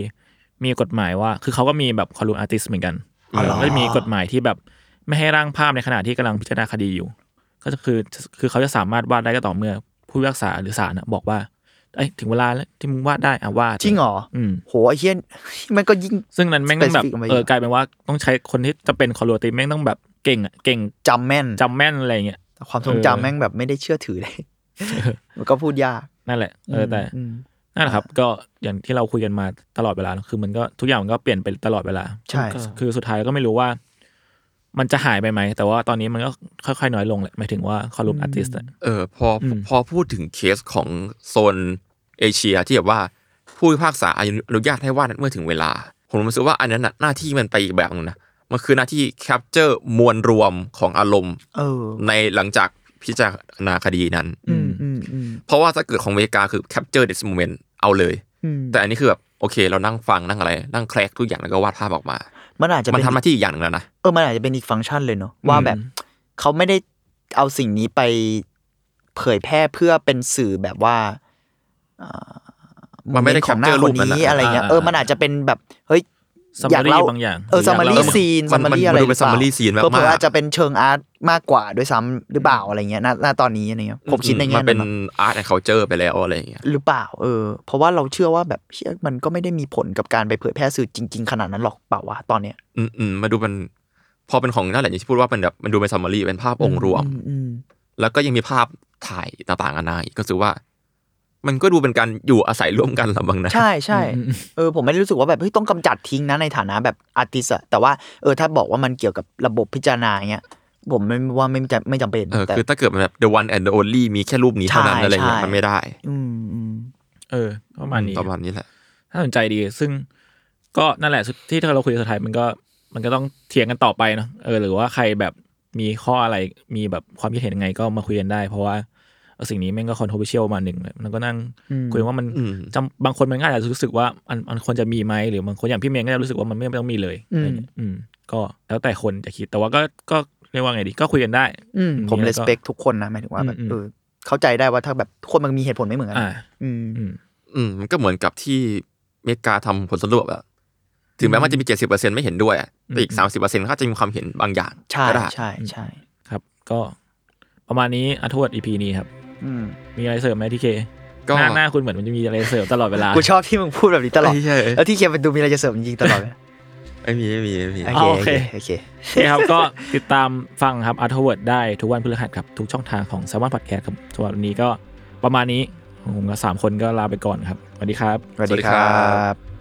มีกฎหมายว่า คือเขาก็มีแบบคอร์รูมอาร์ติสเหมือนกันอ๋อเหรอก็จะมีกฎหมายที่แบบไม่ให้ร่างภาพในขณะที่กำลังพิจารณาคดีอยู่ ก็จะคือคือเขาจะสามารถวาดได้ก็ต่อเมื่อผู้พิพากษาหรือศาลนะบอกว่าไอ้ยถึงเวลาแล้วที่มึงวาดได้อะวาดจริงเหรออืมโหไอ้เฮียมันก็ยิ่งซึ่งนั้นแม่งต้องแบบ Specific ออกมาอีกเออกลายเป็นว่าต้องใช้คนที่จะเป็นคอร์รูติแม่งต้องแบบเก่งอะเก่งจำแม่นจำแม่นอะไรเงี้ยแต่ความทรงเออจำแม่งแบบไม่ได้เชื่อถือเลยมันก็พูดยาก นั่นแหละเออแต่มนั่นแหละครับ ก็อย่างที่เราคุยกันมาตลอดเวลาเนอะคือมันก็ทุกอย่างมันก็เปลี่ยนไปตลอดเวลาใช่ก็คือสุดท้ายก็ไม่รู้ว่า มันจะหายไปไหม แต่ว่าตอนนี้มันก็ค่อยๆน้อยลงแหละหมายถึงว่า courtroom artistเออพออมพอพูดถึงเคสของโซนเอเชียที่แบบว่าผู้พิพากษาอนุญาตให้วาดเมื่อถึงเวลา ผมรู้สึกว่าอันนั้นน่ะหน้าที่มันไปอีกแบบนึงนะมันคือหน้าที่ capture มวลรวมของอารมณ์เออในหลังจากพิจารณาคดีนั้น อืมอืมอืม เพราะว่าถ้าเกิดของอเมริกาคือ capture this moment เอาเลยอืมแต่อันนี้คือแบบโอเค เรานั่งฟังนั่งอะไร นั่งแคลกทุกอย่างแล้วก็วาดภาพออกมา มันอาจจะมันเป็นทำหน้าที่อีกอย่างหนึ่งแล้วนะเออมันอาจจะเป็นอีกฟังก์ชันเลยเนอะว่าแบบเขาไม่ได้เอาสิ่งนี้ไปเผยแพร่เพื่อเป็นสื่อแบบว่ามันไม่ได้ของหน้า capture ครูนปนั้นนี้อะอะไรเงี้ยอ่าเออมันอาจจะเป็นแบบเฮ้ยซัม อยากมารีเล่าบางอย่างเออหซัมยมารีเล่ซีนมัซันมมามันรีมันอะไรดูเป็น summary scene มากๆเผื่อๆอาจจะเป็นเชิงอาร์ตมากกว่าด้วยซ้ำหรือเปล่าอะไรเงี้ยณณตอนนี้อะไรเงี้ยผมคิดในมัแง่นเป็นนั้นอะ art and culture ไปแล้วอะไรอย่างเงี้ยหรือเปล่าเออเพราะว่าเราเชื่อว่าแบบเชื่อมันก็ไม่ได้มีผลกับการไปเผยแพร่สื่อจริง ๆ ขนาดนั้นหรอกเปล่าวะตอนเนี้ยอืมอืมมาดูมันพอเป็นของนั่นแหละอย่างที่พูดว่าเป็นแบบมันดูเป็น summary เป็นภาพองค์รวมอือืมแล้วก็ยังมีภาพถ่ายต่างๆนานาอีกก็รู้สึกว่า มันก็ดูเป็นการอยู่อาศัยร่วมกันละบางนะ ใช่ใช่เออผมไม่ได้รู้สึกว่าแบบเฮ้ยต้องกำจัดทิ้งนะในฐานะแบบอาร์ติสอะแต่ว่าเออถ้าบอกว่ามันเกี่ยวกับระบบพิจารณาเงี้ยผมไม่ว่าไม่จำไม่จำเป็นเออแต่คือถ้าเกิดมันแบบ the one and the only มีแค่รูปนี้เท่านั้นใช่อะไรเงี้ยใช่มันไม่ได้อืมอืมเออประมาณนี้ประมาณนี้แหละถ้าสนใจดี ซึ่งก็นั่นแหละที่เราคุยกันสุดท้ายมันก็มันก็ต้องเถียงกันต่อไปเนาะเออหรือว่าใครแบบมีข้ออะไรมีแบบความคิดเห็นยังไงก็มาคุยกันได้ เพราะว่าเออ สิ่งนี้แม่งก็ controversial มาหนึ่งเลยมันก็นั่งคุยว่ามันอืมจำบางคนมันก็อาจจะรู้สึกว่ามันมันควรจะมีไหมหรือบางคนอย่างพี่เมย์ก็จะรู้สึกว่ามันไม่ต้องมีเลยอะไรเงี้ยอืมก็แล้วแต่คนจะคิดแต่ว่าก็ก็เรียกว่าไงดีก็คุยกันได้อืมผมแล้วเลก็สเปคทุกคนนะหมายถึงว่าแบบอืมเออเข้าใจได้ว่าถ้าแบบทุกคนมันมีเหตุผลไม่เหมือนกันอ่าอืมอืมอืมมันก็เหมือนกับที่อเมริกาทำผลสำรวจอะถึงแม้มันจะมีเจ็ดสิบเปอร์เซ็นไม่เห็นด้วยอะแต่อีกสามสิบเปอร์เซ็นเขาจะมีความเห็นบางอย่างใช่ก็ได้ใช่ใช่ครับ ก็ประมาณนี้อัทวดอีพีนี้ครับอื มมีอะไรเสริมไหมที่เคก็หน้าหน้าคุณเหมือนมันจะมีอะไรเสริมตลอดเวลา กูชอบที่มึงพูดแบบนี้ตลอดใช่แล้วที่เคียนเป็นดูมีอะไรจะเสริมจริงๆตลอดเลยไม่มีไม่มีไม่มีโอโอเคเคโอเคโอเคครับก็ติดตามฟังครับอัทวดได้ทุกวันพฤหัสครับ ทุกช่องทางของ s ซ m o n Podcast ครับสำหรับวันนี้ก็ประมาณนี้ผมกับสามคนก็ลาไปก่อนครับ สวัสดีครับ สวัสดีครับ